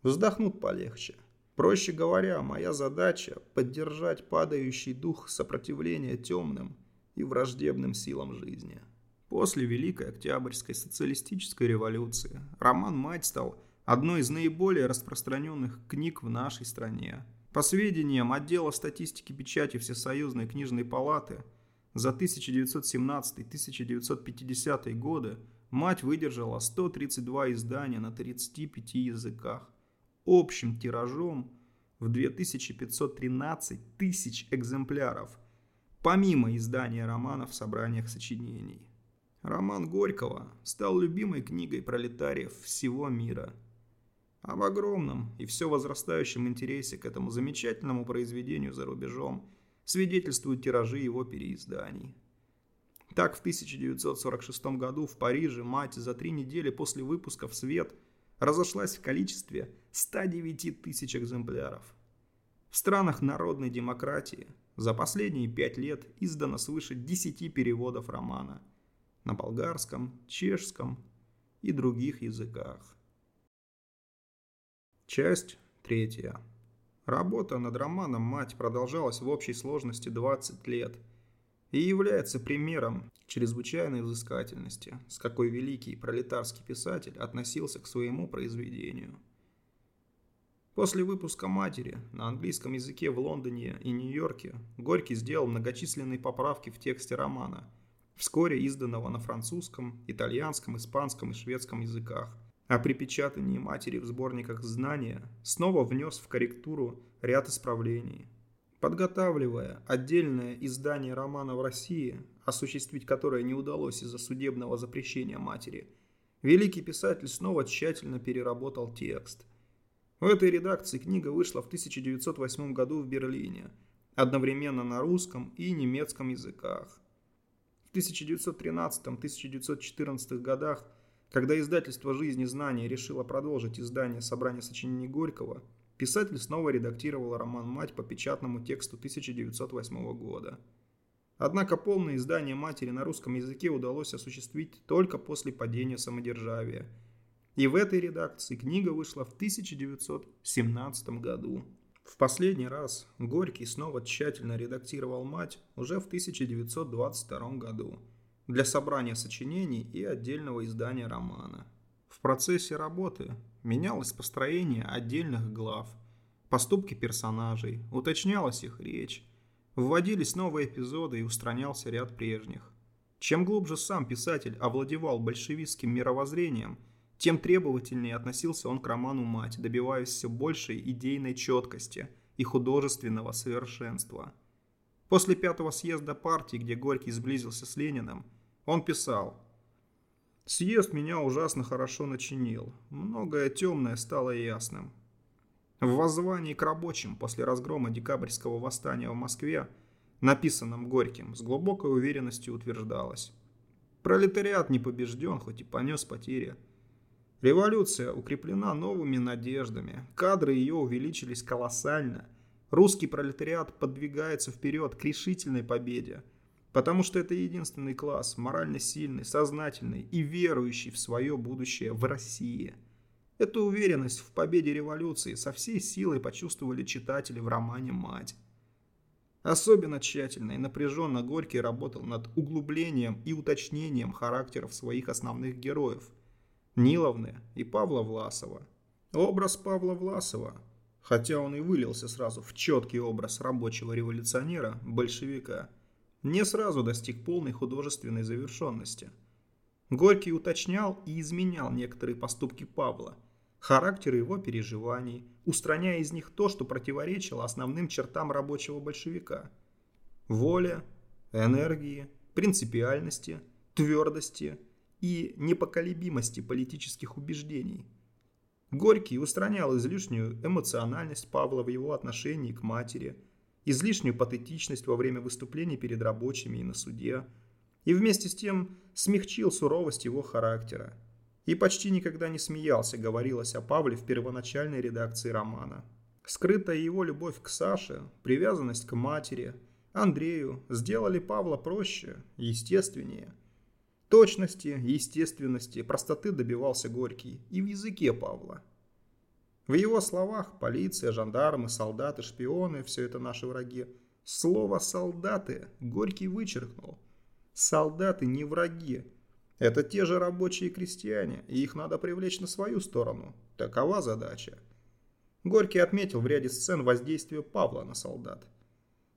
вздохнут полегче. Проще говоря, моя задача – поддержать падающий дух сопротивления темным и враждебным силам жизни. После Великой Октябрьской социалистической революции роман «Мать» стал одной из наиболее распространенных книг в нашей стране. По сведениям отдела статистики печати Всесоюзной книжной палаты – за 1917-1950 годы мать выдержала 132 издания на 35 языках, общим тиражом в 2513 тысяч экземпляров, помимо издания романов в собраниях сочинений. Роман Горького стал любимой книгой пролетариев всего мира. Об огромном и все возрастающем интересе к этому замечательному произведению за рубежом – свидетельствуют тиражи его переизданий. Так, в 1946 году в Париже мать за три недели после выпуска в свет разошлась в количестве 109 тысяч экземпляров. В странах народной демократии за последние пять лет издано свыше 10 переводов романа на болгарском, чешском и других языках. Часть третья. Работа над романом «Мать» продолжалась в общей сложности 20 лет и является примером чрезвычайной взыскательности, с какой великий пролетарский писатель относился к своему произведению. После выпуска «Матери» на английском языке в Лондоне и Нью-Йорке Горький сделал многочисленные поправки в тексте романа, вскоре изданного на французском, итальянском, испанском и шведском языках – а при печатании матери в сборниках «Знания» снова внес в корректуру ряд исправлений. Подготавливая отдельное издание романа в России, осуществить которое не удалось из-за судебного запрещения матери, великий писатель снова тщательно переработал текст. В этой редакции книга вышла в 1908 году в Берлине, одновременно на русском и немецком языках. В 1913-1914 годах когда издательство «Жизнь и знания» решило продолжить издание собрания сочинений Горького, писатель снова редактировал роман «Мать» по печатному тексту 1908 года. Однако полное издание «Матери» на русском языке удалось осуществить только после падения самодержавия. И в этой редакции книга вышла в 1917 году. В последний раз Горький снова тщательно редактировал «Мать» уже в 1922 году для собрания сочинений и отдельного издания романа. В процессе работы менялось построение отдельных глав, поступки персонажей, уточнялась их речь, вводились новые эпизоды и устранялся ряд прежних. Чем глубже сам писатель овладевал большевистским мировоззрением, тем требовательнее относился он к роману «Мать», добиваясь все большей идейной четкости и художественного совершенства. После пятого съезда партии, где Горький сблизился с Лениным, он писал. «Съезд меня ужасно хорошо начинил. Многое темное стало ясным. В воззвании к рабочим после разгрома декабрьского восстания в Москве, написанном Горьким, с глубокой уверенностью утверждалось. Пролетариат не побежден, хоть и понес потери. Революция укреплена новыми надеждами, кадры ее увеличились колоссально. Русский пролетариат подвигается вперед к решительной победе – Потому что это единственный класс, морально сильный, сознательный и верующий в свое будущее в России. Эту уверенность в победе революции со всей силой почувствовали читатели в романе «Мать». Особенно тщательно и напряженно Горький работал над углублением и уточнением характеров своих основных героев. Ниловны и Павла Власова. Образ Павла Власова, хотя он и вылился сразу в четкий образ рабочего революционера, большевика, не сразу достиг полной художественной завершенности. Горький уточнял и изменял некоторые поступки Павла, характер его переживаний, устраняя из них то, что противоречило основным чертам рабочего большевика. Воля, энергии, принципиальности, твердости и непоколебимости политических убеждений. Горький устранял излишнюю эмоциональность Павла в его отношении к матери, излишнюю патетичность во время выступлений перед рабочими и на суде, и вместе с тем смягчил суровость его характера. И почти никогда не смеялся, говорилось о Павле в первоначальной редакции романа. Скрытая его любовь к Саше, привязанность к матери, Андрею сделали Павла проще, естественнее – Точности, естественности, простоты добивался Горький и в языке Павла. В его словах полиция, жандармы, солдаты, шпионы – все это наши враги. Слово «солдаты» Горький вычеркнул. Солдаты не враги. Это те же рабочие крестьяне, и их надо привлечь на свою сторону. Такова задача. Горький отметил в ряде сцен воздействие Павла на солдат.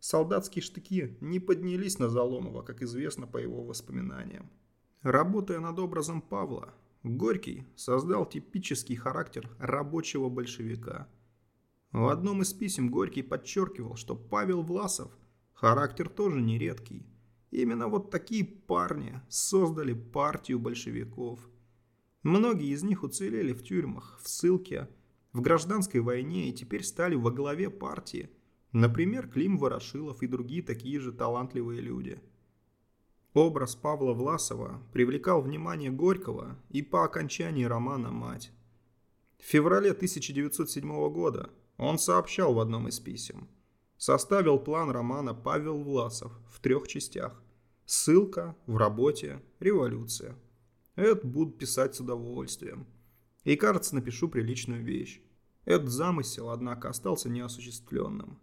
Солдатские штыки не поднялись на Заломова, как известно по его воспоминаниям. Работая над образом Павла, Горький создал типический характер рабочего большевика. В одном из писем Горький подчеркивал, что Павел Власов характер тоже нередкий. Именно вот такие парни создали партию большевиков. Многие из них уцелели в тюрьмах, в ссылке, в гражданской войне и теперь стали во главе партии. Например, Клим Ворошилов и другие такие же талантливые люди – Образ Павла Власова привлекал внимание Горького и по окончании романа «Мать». В феврале 1907 года он сообщал в одном из писем. Составил план романа Павел Власов в трех частях. Ссылка, в работе, революция. Это буду писать с удовольствием. И, кажется, напишу приличную вещь. Этот замысел, однако, остался неосуществленным.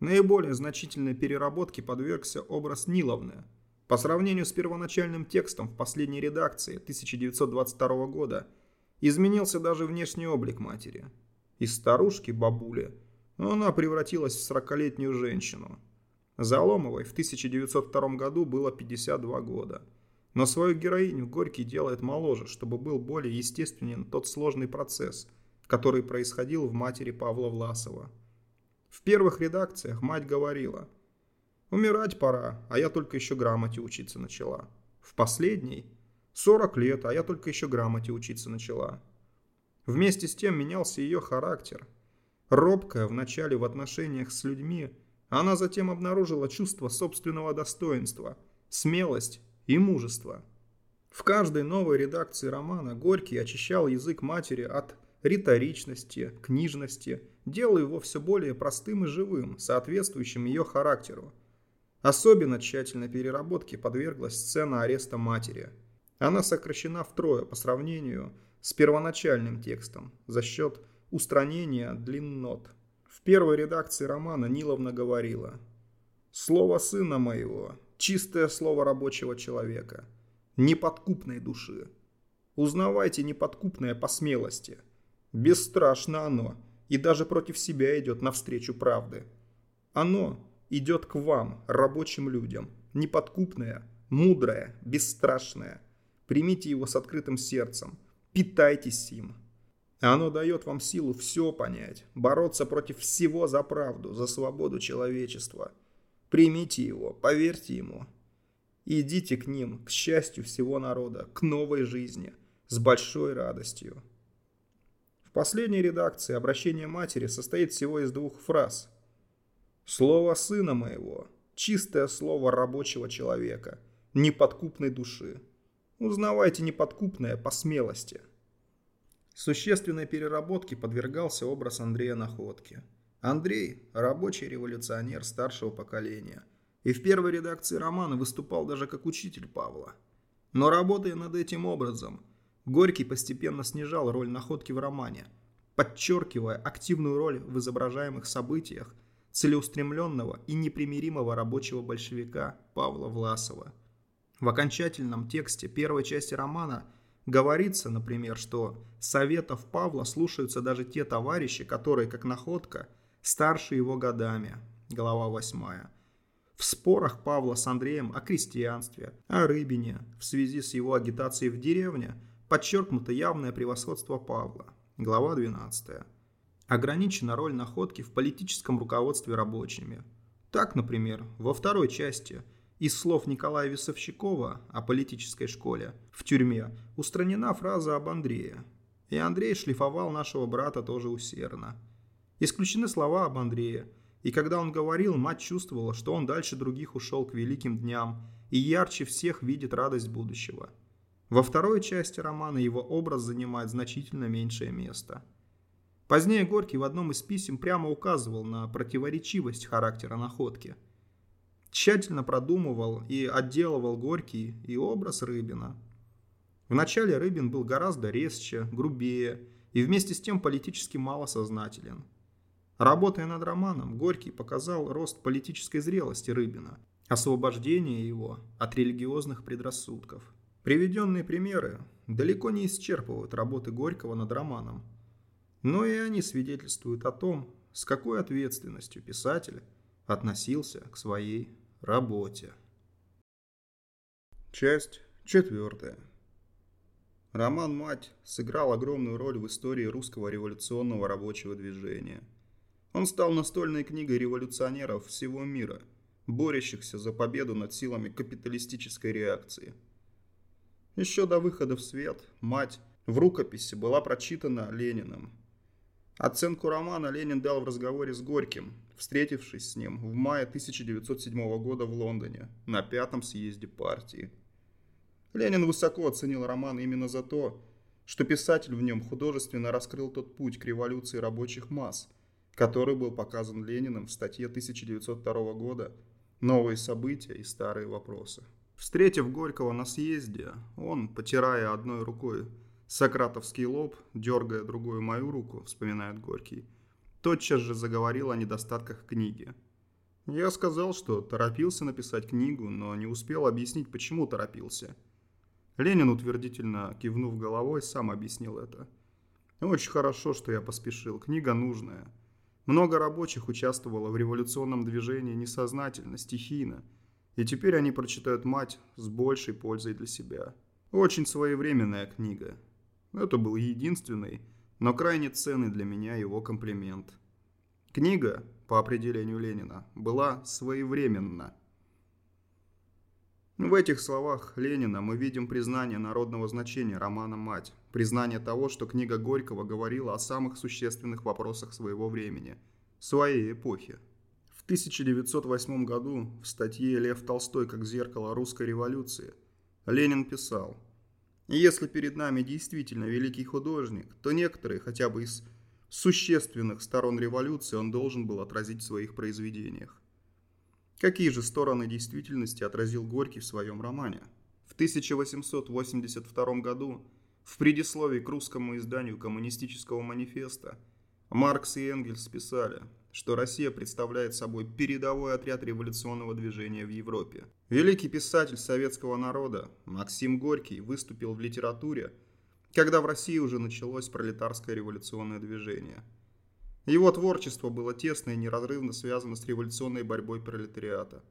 Наиболее значительной переработке подвергся образ Ниловны – по сравнению с первоначальным текстом в последней редакции 1922 года изменился даже внешний облик матери. Из старушки-бабули она превратилась в 40-летнюю женщину. Заломовой в 1902 году было 52 года. Но свою героиню Горький делает моложе, чтобы был более естественен тот сложный процесс, который происходил в матери Павла Власова. В первых редакциях мать говорила – Умирать пора, а я только еще грамоте учиться начала. В последней 40 лет, а я только еще грамоте учиться начала. Вместе с тем менялся ее характер. Робкая вначале в отношениях с людьми, она затем обнаружила чувство собственного достоинства, смелость и мужество. В каждой новой редакции романа Горький очищал язык матери от риторичности, книжности, делая его все более простым и живым, соответствующим ее характеру. Особенно тщательной переработке подверглась сцена ареста матери. Она сокращена втрое по сравнению с первоначальным текстом за счет устранения длиннот. В первой редакции романа Ниловна говорила «Слово сына моего, чистое слово рабочего человека, неподкупной души. Узнавайте неподкупное по смелости. Бесстрашно оно, и даже против себя идет навстречу правды. Оно идет к вам, рабочим людям, неподкупное, мудрое, бесстрашное. Примите его с открытым сердцем, питайтесь им. Оно дает вам силу все понять, бороться против всего за правду, за свободу человечества. Примите его, поверьте ему. Идите к ним, к счастью всего народа, к новой жизни, с большой радостью. В последней редакции обращение матери состоит всего из двух фраз – Слово сына моего, чистое слово рабочего человека, неподкупной души. Узнавайте неподкупное по смелости. Существенной переработке подвергался образ Андрея Находки. Андрей – рабочий революционер старшего поколения. И в первой редакции романа выступал даже как учитель Павла. Но работая над этим образом, Горький постепенно снижал роль Находки в романе, подчеркивая активную роль в изображаемых событиях целеустремленного и непримиримого рабочего большевика Павла Власова. В окончательном тексте первой части романа Говорится, например, что советов Павла слушаются даже те товарищи, которые, как находка, старше его годами. Глава 8. В спорах Павла с Андреем о крестьянстве, о рыбине, в связи с его агитацией в деревне, подчеркнуто явное превосходство Павла. Глава 12. Ограничена роль находки в политическом руководстве рабочими. Так, например, во второй части – из слов Николая Весовщикова о политической школе в тюрьме устранена фраза об Андрее. И Андрей шлифовал нашего брата тоже усердно. Исключены слова об Андрее. И когда он говорил, мать чувствовала, что он дальше других ушел к великим дням и ярче всех видит радость будущего. Во второй части романа его образ занимает значительно меньшее место. Позднее Горький в одном из писем прямо указывал на противоречивость характера находки – Тщательно продумывал и отделывал Горький и образ Рыбина. Вначале Рыбин был гораздо резче, грубее и вместе с тем политически малосознателен. Работая над романом, Горький показал рост политической зрелости Рыбина, освобождение его от религиозных предрассудков. Приведенные примеры далеко не исчерпывают работы Горького над романом, но и они свидетельствуют о том, с какой ответственностью писатель относился к своей работе. Часть четвертая. Роман «Мать» сыграл огромную роль в истории русского революционного рабочего движения. Он стал настольной книгой революционеров всего мира, борющихся за победу над силами капиталистической реакции. Еще до выхода в свет «Мать» в рукописи была прочитана Лениным. Оценку романа Ленин дал в разговоре с Горьким, встретившись с ним в мае 1907 года в Лондоне на пятом съезде партии. Ленин высоко оценил роман именно за то, что писатель в нем художественно раскрыл тот путь к революции рабочих масс, который был показан Лениным в статье 1902 года «Новые события и старые вопросы». Встретив Горького на съезде, он, потирая одной рукой Сократовский лоб, дергая другую мою руку, вспоминает Горький, тотчас же заговорил о недостатках книги. Я сказал, что торопился написать книгу, но не успел объяснить, почему торопился. Ленин, утвердительно кивнув головой, сам объяснил это. Очень хорошо, что я поспешил. Книга нужная. Много рабочих участвовало в революционном движении несознательно, стихийно. И теперь они прочитают «Мать» с большей пользой для себя. Очень своевременная книга. Это был единственный, но крайне ценный для меня его комплимент. Книга, по определению Ленина, была своевременна. В этих словах Ленина мы видим признание народного значения романа «Мать», признание того, что книга Горького говорила о самых существенных вопросах своего времени, своей эпохи. В 1908 году в статье «Лев Толстой как зеркало русской революции» Ленин писал – если перед нами действительно великий художник, то некоторые, хотя бы из существенных сторон революции, он должен был отразить в своих произведениях. Какие же стороны действительности отразил Горький в своем романе? В 1882 году в предисловии к русскому изданию коммунистического манифеста Маркс и Энгельс писали – что Россия представляет собой передовой отряд революционного движения в Европе. Великий писатель советского народа Максим Горький выступил в литературе, когда в России уже началось пролетарское революционное движение. Его творчество было тесно и неразрывно связано с революционной борьбой пролетариата.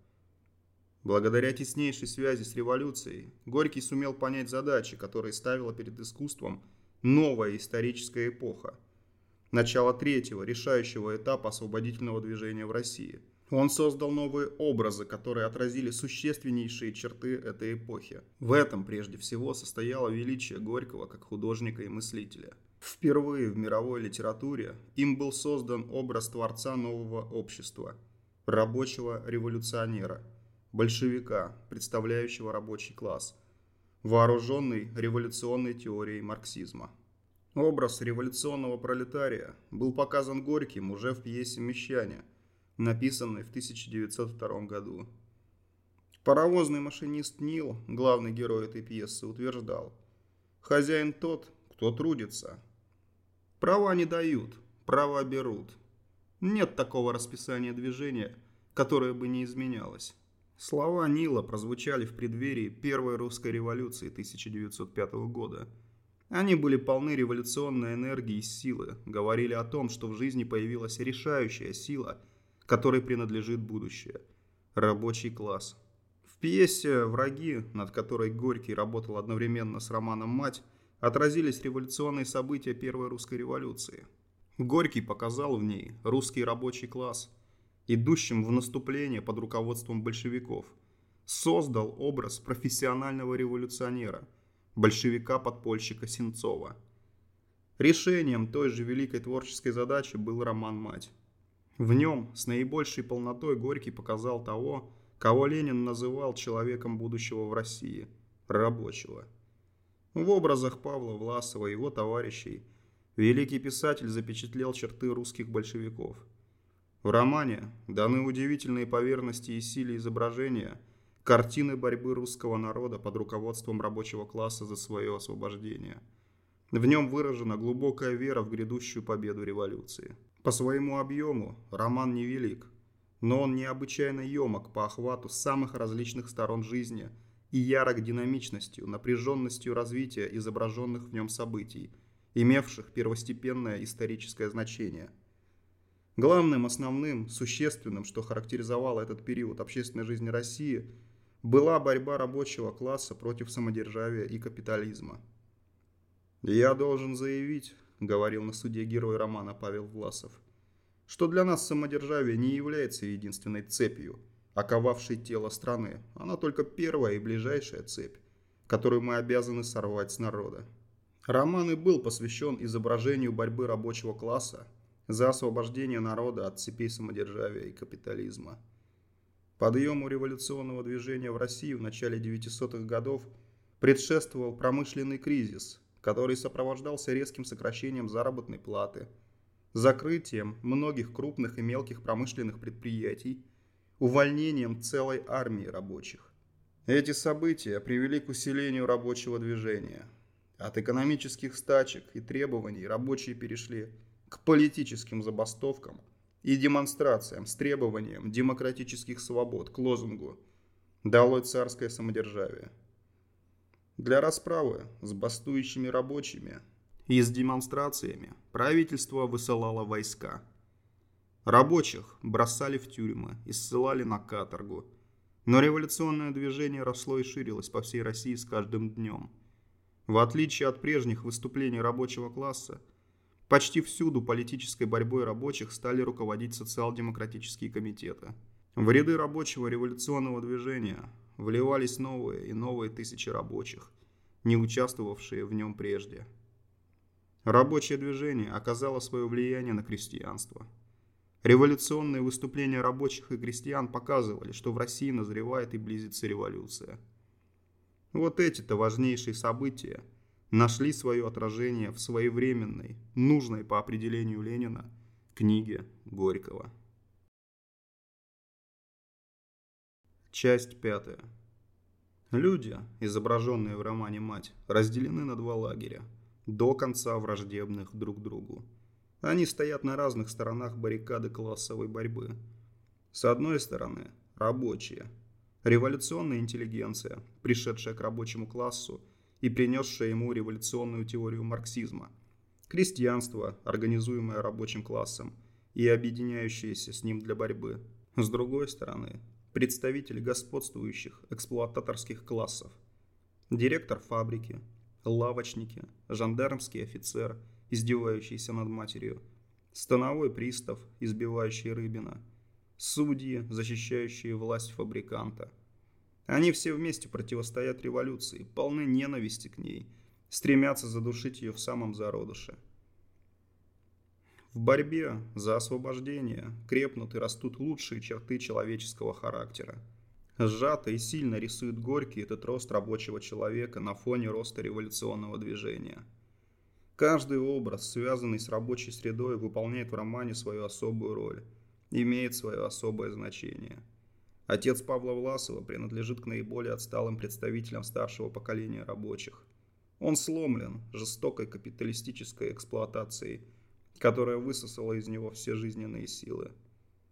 Благодаря теснейшей связи с революцией, Горький сумел понять задачи, которые ставила перед искусством новая историческая эпоха – начало третьего, решающего этапа освободительного движения в России. Он создал новые образы, которые отразили существеннейшие черты этой эпохи. В этом прежде всего состояло величие Горького как художника и мыслителя. Впервые в мировой литературе им был создан образ творца нового общества, рабочего революционера, большевика, представляющего рабочий класс, вооруженный революционной теорией марксизма. Образ революционного пролетария был показан Горьким уже в пьесе «Мещане», написанной в 1902 году. Паровозный машинист Нил, главный герой этой пьесы, утверждал «Хозяин тот, кто трудится. Права не дают, права берут. Нет такого расписания движения, которое бы не изменялось». Слова Нила прозвучали в преддверии Первой русской революции 1905 года – Они были полны революционной энергии и силы, говорили о том, что в жизни появилась решающая сила, которой принадлежит будущее – рабочий класс. В пьесе «Враги», над которой Горький работал одновременно с романом «Мать», отразились революционные события Первой русской революции. Горький показал в ней русский рабочий класс, идущим в наступление под руководством большевиков, создал образ профессионального революционера – большевика-подпольщика Сенцова. Решением той же великой творческой задачи был роман «Мать». В нем с наибольшей полнотой Горький показал того, кого Ленин называл человеком будущего в России – рабочего. В образах Павла Власова и его товарищей великий писатель запечатлел черты русских большевиков. В романе даны удивительные по верности и силе изображения – картины борьбы русского народа под руководством рабочего класса за свое освобождение. В нем выражена глубокая вера в грядущую победу революции. По своему объему роман невелик, но он необычайно емок по охвату самых различных сторон жизни и ярок динамичностью, напряженностью развития изображенных в нем событий, имевших первостепенное историческое значение. Главным, основным, существенным, что характеризовало этот период общественной жизни России – была борьба рабочего класса против самодержавия и капитализма. «Я должен заявить», — говорил на суде герой романа Павел Власов, что для нас самодержавие не является единственной цепью, оковавшей тело страны. Она только первая и ближайшая цепь, которую мы обязаны сорвать с народа. Роман и был посвящен изображению борьбы рабочего класса за освобождение народа от цепей самодержавия и капитализма. Подъему революционного движения в России в начале 900-х годов предшествовал промышленный кризис, который сопровождался резким сокращением заработной платы, закрытием многих крупных и мелких промышленных предприятий, увольнением целой армии рабочих. Эти события привели к усилению рабочего движения. От экономических стачек и требований рабочие перешли к политическим забастовкам – и демонстрациям с требованием демократических свобод к лозунгу «Долой царское самодержавие». Для расправы с бастующими рабочими и с демонстрациями правительство высылало войска. Рабочих бросали в тюрьмы и ссылали на каторгу. Но революционное движение росло и ширилось по всей России с каждым днем. В отличие от прежних выступлений рабочего класса, Почти всюду политической борьбой рабочих стали руководить социал-демократические комитеты. В ряды рабочего революционного движения вливались новые и новые тысячи рабочих, не участвовавшие в нем прежде. Рабочее движение оказало свое влияние на крестьянство. Революционные выступления рабочих и крестьян показывали, что в России назревает и близится революция. Вот эти-то важнейшие события – нашли свое отражение в своевременной, нужной по определению Ленина, книге Горького. Часть пятая. Люди, изображенные в романе «Мать», разделены на два лагеря, до конца враждебных друг другу. Они стоят на разных сторонах баррикады классовой борьбы. С одной стороны – рабочие, революционная интеллигенция, пришедшая к рабочему классу – и принесшая ему революционную теорию марксизма. Крестьянство, организуемое рабочим классом и объединяющееся с ним для борьбы. С другой стороны, представители господствующих эксплуататорских классов. Директор фабрики, лавочники, жандармский офицер, издевающийся над матерью, становой пристав, избивающий Рыбина, судьи, защищающие власть фабриканта – они все вместе противостоят революции, полны ненависти к ней, стремятся задушить ее в самом зародыше. В борьбе за освобождение крепнут и растут лучшие черты человеческого характера. Сжато и сильно рисует Горький этот рост рабочего человека на фоне роста революционного движения. Каждый образ, связанный с рабочей средой, выполняет в романе свою особую роль, имеет свое особое значение – Отец Павла Власова принадлежит к наиболее отсталым представителям старшего поколения рабочих. Он сломлен жестокой капиталистической эксплуатацией, которая высосала из него все жизненные силы.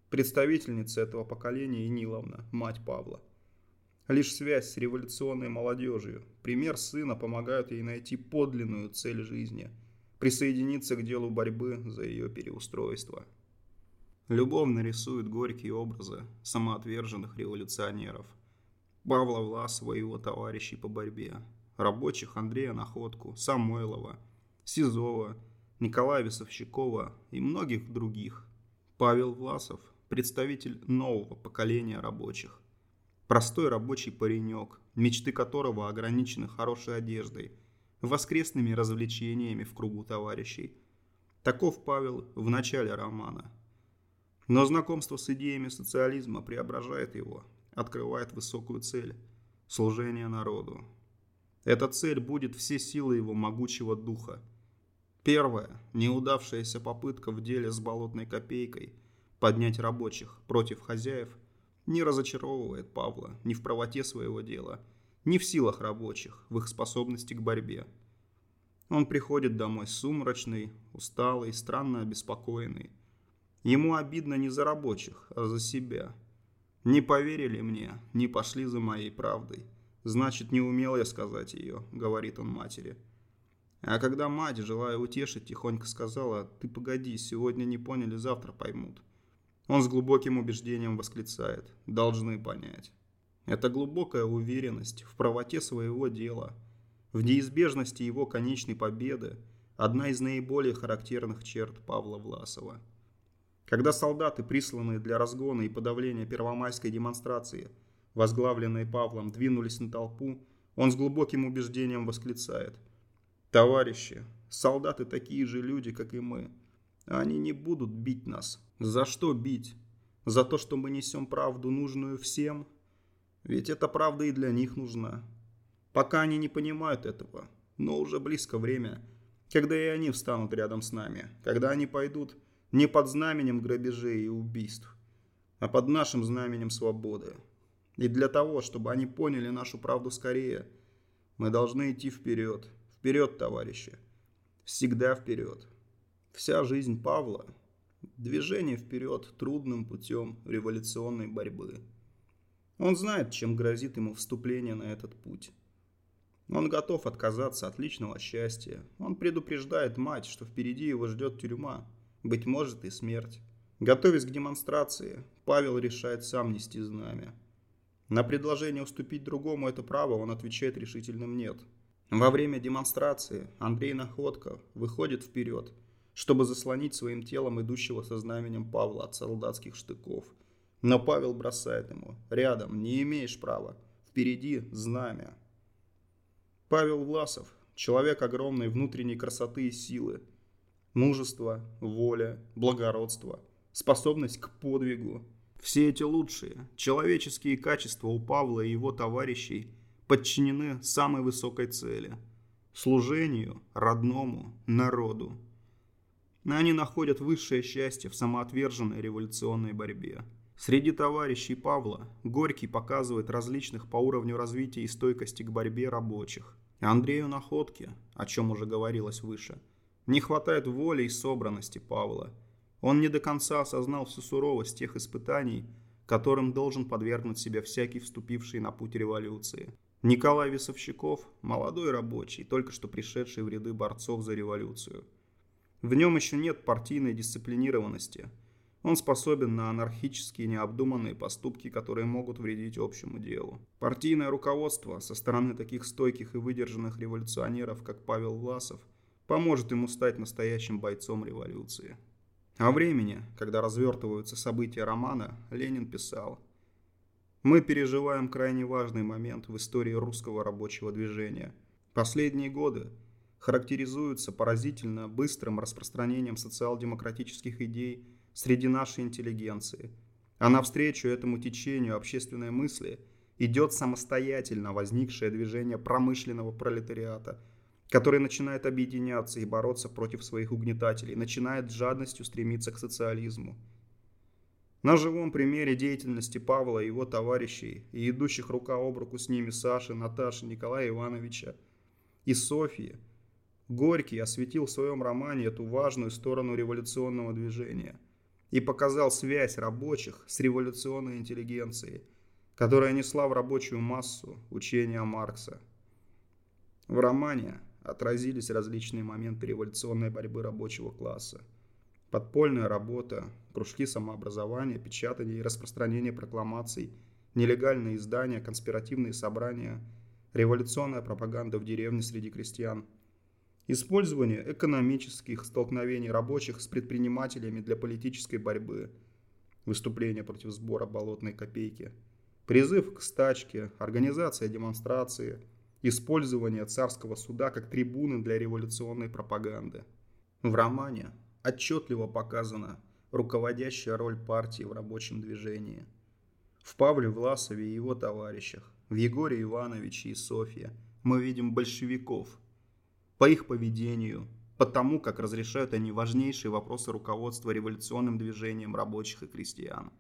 Представительница этого поколения Иниловна, мать Павла. Лишь связь с революционной молодежью, пример сына помогают ей найти подлинную цель жизни, присоединиться к делу борьбы за ее переустройство. Любовно рисует горькие образы самоотверженных революционеров. Павла Власова и его товарищей по борьбе, рабочих Андрея Находку, Самойлова, Сизова, Николая Весовщикова и многих других. Павел Власов – представитель нового поколения рабочих. Простой рабочий паренек, мечты которого ограничены хорошей одеждой, воскресными развлечениями в кругу товарищей. Таков Павел в начале романа. Но знакомство с идеями социализма преображает его, открывает высокую цель – служение народу. Эта цель будет все силы его могучего духа. Первая – неудавшаяся попытка в деле с болотной копейкой поднять рабочих против хозяев не разочаровывает Павла ни в правоте своего дела, ни в силах рабочих, в их способности к борьбе. Он приходит домой сумрачный, усталый, странно обеспокоенный. Ему обидно не за рабочих, а за себя. Не поверили мне, не пошли за моей правдой. Значит, не умел я сказать ее, говорит он матери. А когда мать, желая утешить, тихонько сказала, ты погоди, сегодня не поняли, завтра поймут. Он с глубоким убеждением восклицает, должны понять. Это глубокая уверенность в правоте своего дела, в неизбежности его конечной победы, одна из наиболее характерных черт Павла Власова. Когда солдаты, присланные для разгона и подавления первомайской демонстрации, возглавленные Павлом, двинулись на толпу, он с глубоким убеждением восклицает. «Товарищи, солдаты такие же люди, как и мы. Они не будут бить нас. За что бить? За то, что мы несем правду, нужную всем? Ведь эта правда и для них нужна. Пока они не понимают этого, но уже близко время, когда и они встанут рядом с нами, когда они пойдут не под знаменем грабежей и убийств, а под нашим знаменем свободы. И для того, чтобы они поняли нашу правду скорее, мы должны идти вперед. Вперед, товарищи. Всегда вперед. Вся жизнь Павла – движение вперед трудным путем революционной борьбы. Он знает, чем грозит ему вступление на этот путь. Он готов отказаться от личного счастья. Он предупреждает мать, что впереди его ждет тюрьма – быть может и смерть. Готовясь к демонстрации, Павел решает сам нести знамя. На предложение уступить другому это право он отвечает решительным «нет». Во время демонстрации Андрей Находко выходит вперед, чтобы заслонить своим телом идущего со знаменем Павла от солдатских штыков. Но Павел бросает ему «рядом, не имеешь права, впереди знамя». Павел Власов, человек огромной внутренней красоты и силы, Мужество, воля, благородство, способность к подвигу. Все эти лучшие, человеческие качества у Павла и его товарищей подчинены самой высокой цели – служению родному народу. Они находят высшее счастье в самоотверженной революционной борьбе. Среди товарищей Павла Горький показывает различных по уровню развития и стойкости к борьбе рабочих. Андрею Находке, о чем уже говорилось выше – не хватает воли и собранности Павла. Он не до конца осознал всю суровость тех испытаний, которым должен подвергнуть себя всякий вступивший на путь революции. Николай Весовщиков – молодой рабочий, только что пришедший в ряды борцов за революцию. В нем еще нет партийной дисциплинированности. Он способен на анархические необдуманные поступки, которые могут вредить общему делу. Партийное руководство со стороны таких стойких и выдержанных революционеров, как Павел Власов – поможет ему стать настоящим бойцом революции. О времени, когда развертываются события романа, Ленин писал «Мы переживаем крайне важный момент в истории русского рабочего движения. Последние годы характеризуются поразительно быстрым распространением социал-демократических идей среди нашей интеллигенции, а навстречу этому течению общественной мысли идет самостоятельно возникшее движение промышленного пролетариата – который начинает объединяться и бороться против своих угнетателей, начинает с жадностью стремиться к социализму. На живом примере деятельности Павла и его товарищей и идущих рука об руку с ними Саши, Наташи, Николая Ивановича и Софьи Горький осветил в своем романе эту важную сторону революционного движения и показал связь рабочих с революционной интеллигенцией, которая несла в рабочую массу учения Маркса. В романе отразились различные моменты революционной борьбы рабочего класса. Подпольная работа, кружки самообразования, печатание и распространение прокламаций, нелегальные издания, конспиративные собрания, революционная пропаганда в деревне среди крестьян, использование экономических столкновений рабочих с предпринимателями для политической борьбы, выступление против сбора болотной копейки, призыв к стачке, организация демонстрации – использование царского суда как трибуны для революционной пропаганды. В романе отчетливо показана руководящая роль партии в рабочем движении. В Павле Власове и его товарищах, в Егоре Ивановиче и Софье мы видим большевиков. По их поведению, по тому, как разрешают они важнейшие вопросы руководства революционным движением рабочих и крестьян.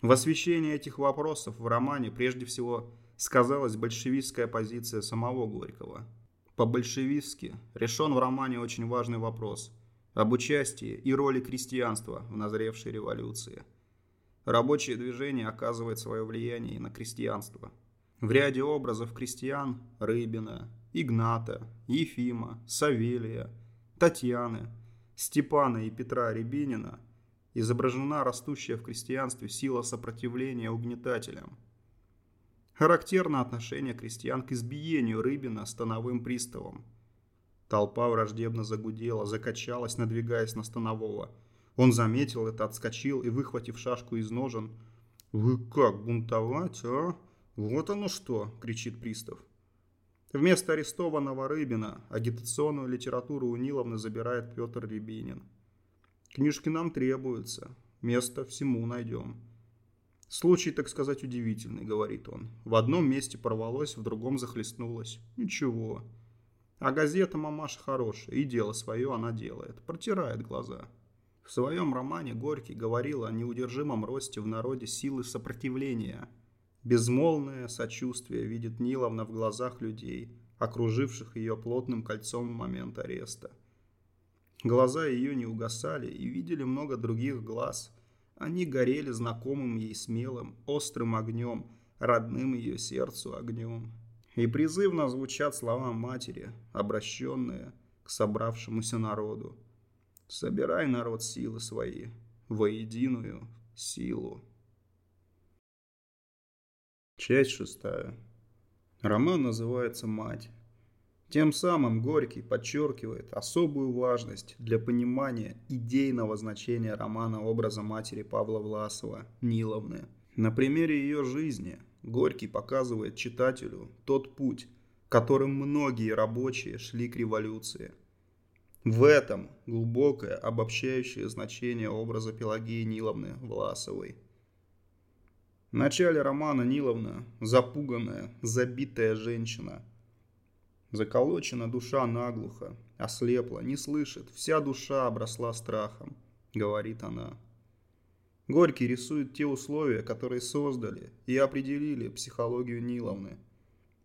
В освещении этих вопросов в романе прежде всего сказалась большевистская позиция самого Горького. По-большевистски решен в романе очень важный вопрос об участии и роли крестьянства в назревшей революции. Рабочее движение оказывает свое влияние и на крестьянство. В ряде образов крестьян – Рыбина, Игната, Ефима, Савелия, Татьяны, Степана и Петра Рябинина – изображена растущая в крестьянстве сила сопротивления угнетателям – Характерно отношение крестьян к избиению Рыбина становым приставом. Толпа враждебно загудела, закачалась, надвигаясь на станового. Он заметил это, отскочил и, выхватив шашку из ножен, «Вы как, бунтовать, а? Вот оно что!» – кричит пристав. Вместо арестованного Рыбина агитационную литературу у Ниловны забирает Петр Рябинин. «Книжки нам требуются, место всему найдем». Случай, так сказать, удивительный, говорит он. В одном месте порвалось, в другом захлестнулось. Ничего. А газета мамаша хорошая, и дело свое она делает. Протирает глаза. В своем романе Горький говорил о неудержимом росте в народе силы сопротивления. Безмолвное сочувствие видит Ниловна в глазах людей, окруживших ее плотным кольцом в момент ареста. Глаза ее не угасали и видели много других глаз – они горели знакомым ей смелым, острым огнем, родным ее сердцу огнем. И призывно звучат слова матери, обращенные к собравшемуся народу. «Собирай, народ, силы свои, воединую силу». Часть шестая. Роман называется «Мать». Тем самым Горький подчеркивает особую важность для понимания идейного значения романа образа матери Павла Власова Ниловны. На примере ее жизни Горький показывает читателю тот путь, которым многие рабочие шли к революции. В этом глубокое обобщающее значение образа Пелагеи Ниловны Власовой. В начале романа Ниловна – запуганная, забитая женщина – Заколочена душа наглухо, ослепла, не слышит, вся душа обросла страхом, говорит она. Горький рисует те условия, которые создали и определили психологию Ниловны.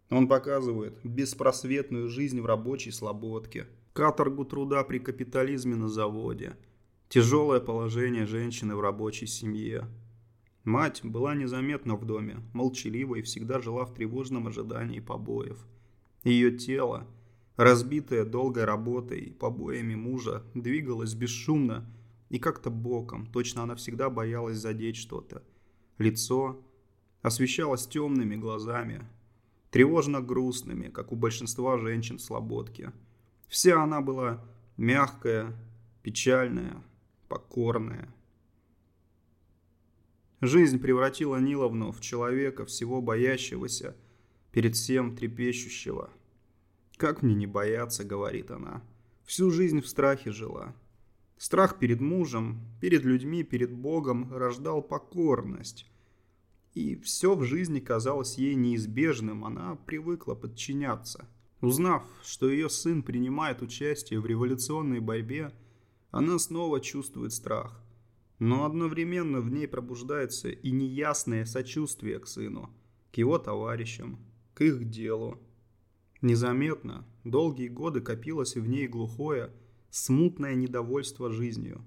Он показывает беспросветную жизнь в рабочей слободке, каторгу труда при капитализме на заводе, тяжелое положение женщины в рабочей семье. Мать была незаметна в доме, молчалива и всегда жила в тревожном ожидании побоев – ее тело, разбитое долгой работой и побоями мужа, двигалось бесшумно и как-то боком, точно она всегда боялась задеть что-то. Лицо освещалось темными глазами, тревожно грустными, как у большинства женщин в. Вся она была мягкая, печальная, покорная. Жизнь превратила Ниловну в человека, всего боящегося, перед всем трепещущего. «Как мне не бояться?» — говорит она. «Всю жизнь в страхе жила. Страх перед мужем, перед людьми, перед Богом рождал покорность. И все в жизни казалось ей неизбежным, она привыкла подчиняться. Узнав, что ее сын принимает участие в революционной борьбе, она снова чувствует страх. Но одновременно в ней пробуждается и неясное сочувствие к сыну, к его товарищам, к их делу. Незаметно, долгие годы копилось в ней глухое, смутное недовольство жизнью.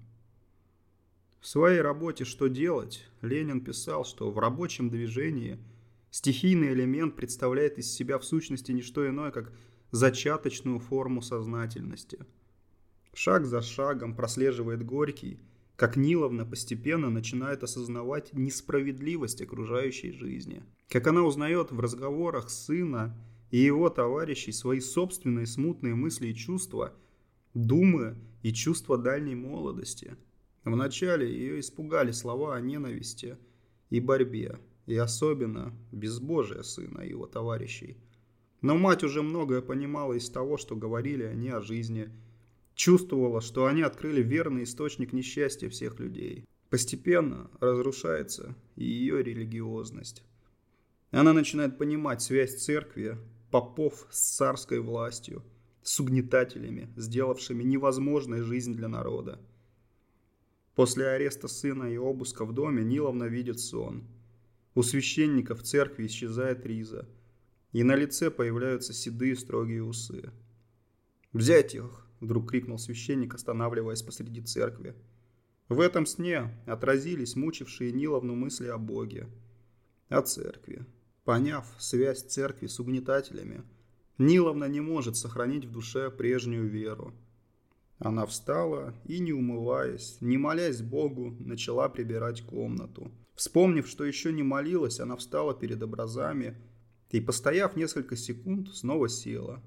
В своей работе «Что делать» Ленин писал, что в рабочем движении стихийный элемент представляет из себя в сущности не что иное, как зачаточную форму сознательности. Шаг за шагом прослеживает Горький, как Ниловна постепенно начинает осознавать несправедливость окружающей жизни. Как она узнает в разговорах сына и его товарищей свои собственные смутные мысли и чувства, думы и чувства дальней молодости – Вначале ее испугали слова о ненависти и борьбе, и особенно безбожие сына и его товарищей. Но мать уже многое понимала из того, что говорили они о жизни, чувствовала, что они открыли верный источник несчастья всех людей. Постепенно разрушается и ее религиозность. Она начинает понимать связь церкви, попов с царской властью, с угнетателями, сделавшими невозможной жизнь для народа. После ареста сына и обыска в доме Ниловна видит сон. У священника в церкви исчезает риза, и на лице появляются седые строгие усы. «Взять их!» – вдруг крикнул священник, останавливаясь посреди церкви. В этом сне отразились мучившие Ниловну мысли о Боге, о церкви. Поняв связь церкви с угнетателями, Ниловна не может сохранить в душе прежнюю веру – она встала и, не умываясь, не молясь Богу, начала прибирать комнату. Вспомнив, что еще не молилась, она встала перед образами и, постояв несколько секунд, снова села.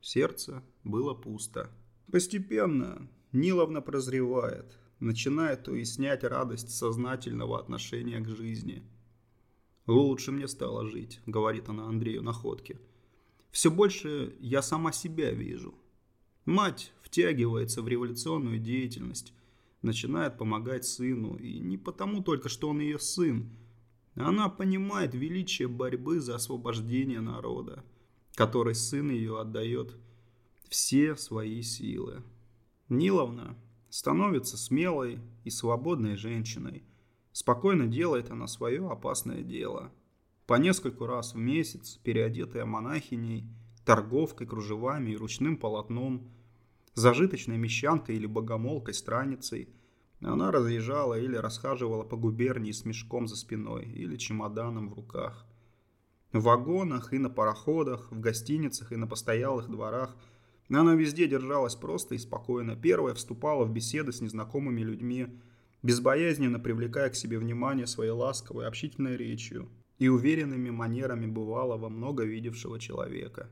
Сердце было пусто. Постепенно Ниловна прозревает, начинает уяснять радость сознательного отношения к жизни. «Лучше мне стало жить», — говорит она Андрею Находке. «Все больше я сама себя вижу». Мать втягивается в революционную деятельность, начинает помогать сыну. И не потому только, что он ее сын. Она понимает величие борьбы за освобождение народа, которой сын ее отдает все свои силы. Ниловна становится смелой и свободной женщиной. Спокойно делает она свое опасное дело. По нескольку раз в месяц, переодетая монахиней, торговкой кружевами и ручным полотном – зажиточной мещанкой или богомолкой страницей. Она разъезжала или расхаживала по губернии с мешком за спиной или чемоданом в руках. В вагонах и на пароходах, в гостиницах и на постоялых дворах она везде держалась просто и спокойно. Первая вступала в беседы с незнакомыми людьми, безбоязненно привлекая к себе внимание своей ласковой, общительной речью и уверенными манерами бывалого, много видевшего человека.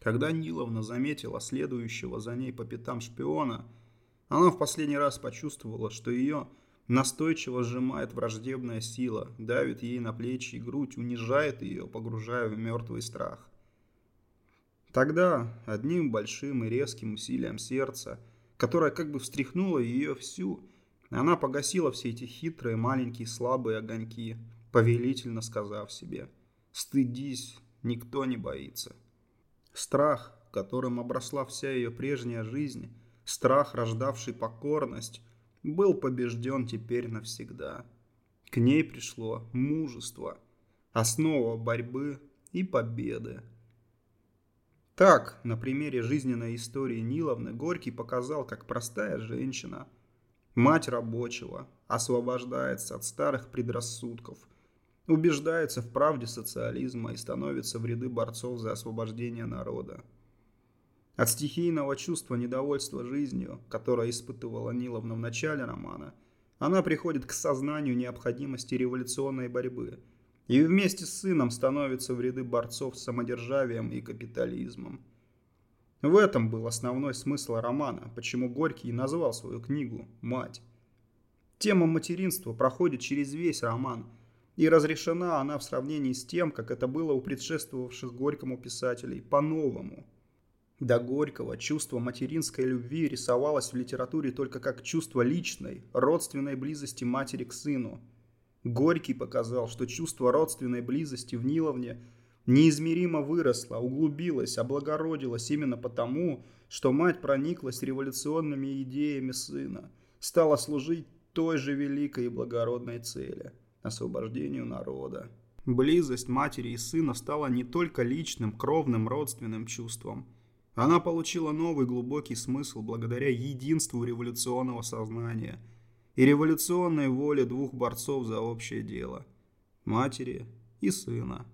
Когда Ниловна заметила следующего за ней по пятам шпиона, она в последний раз почувствовала, что ее настойчиво сжимает враждебная сила, давит ей на плечи и грудь, унижает ее, погружая в мертвый страх. Тогда одним большим и резким усилием сердца, которое как бы встряхнуло ее всю, она погасила все эти хитрые, маленькие, слабые огоньки, повелительно сказав себе «Стыдись, никто не боится». Страх, которым обросла вся ее прежняя жизнь, страх, рождавший покорность, был побежден теперь навсегда. К ней пришло мужество, основа борьбы и победы. Так, на примере жизненной истории Ниловны, Горький показал, как простая женщина, мать рабочего, освобождается от старых предрассудков – убеждается в правде социализма и становится в ряды борцов за освобождение народа. От стихийного чувства недовольства жизнью, которое испытывала Ниловна в начале романа, она приходит к сознанию необходимости революционной борьбы и вместе с сыном становится в ряды борцов с самодержавием и капитализмом. В этом был основной смысл романа, почему Горький назвал свою книгу «Мать». Тема материнства проходит через весь роман – и разрешена она в сравнении с тем, как это было у предшествовавших Горькому писателей, по-новому. До Горького чувство материнской любви рисовалось в литературе только как чувство личной, родственной близости матери к сыну. Горький показал, что чувство родственной близости в Ниловне неизмеримо выросло, углубилось, облагородилось именно потому, что мать прониклась революционными идеями сына, стала служить той же великой и благородной цели – освобождению народа. Близость матери и сына стала не только личным, кровным, родственным чувством. Она получила новый глубокий смысл благодаря единству революционного сознания. И революционной воле двух борцов за общее дело – матери и сына.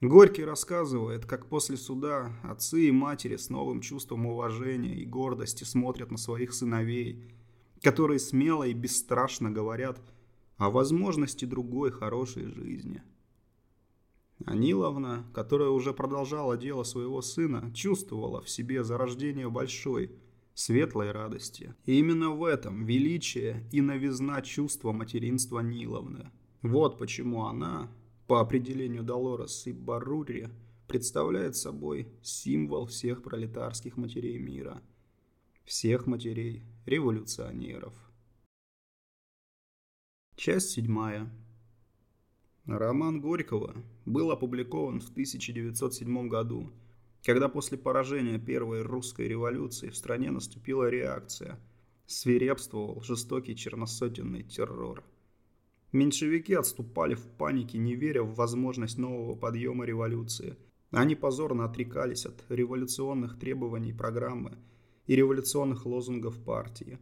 Горький рассказывает, как после суда отцы и матери с новым чувством уважения и гордости смотрят на своих сыновей, которые смело и бесстрашно говорят о возможности другой хорошей жизни. Аниловна, которая уже продолжала дело своего сына, чувствовала в себе зарождение большой, светлой радости. И именно в этом величие и новизна чувства материнства Ниловны. Вот почему она, по определению Долорес и Барури, представляет собой символ всех пролетарских матерей мира. Всех матерей революционеров. Часть седьмая. Роман Горького был опубликован в 1907 году, когда после поражения Первой русской революции в стране наступила реакция, свирепствовал жестокий черносотенный террор – Меньшевики отступали в панике, не веря в возможность нового подъема революции. Они позорно отрекались от революционных требований программы и революционных лозунгов партии.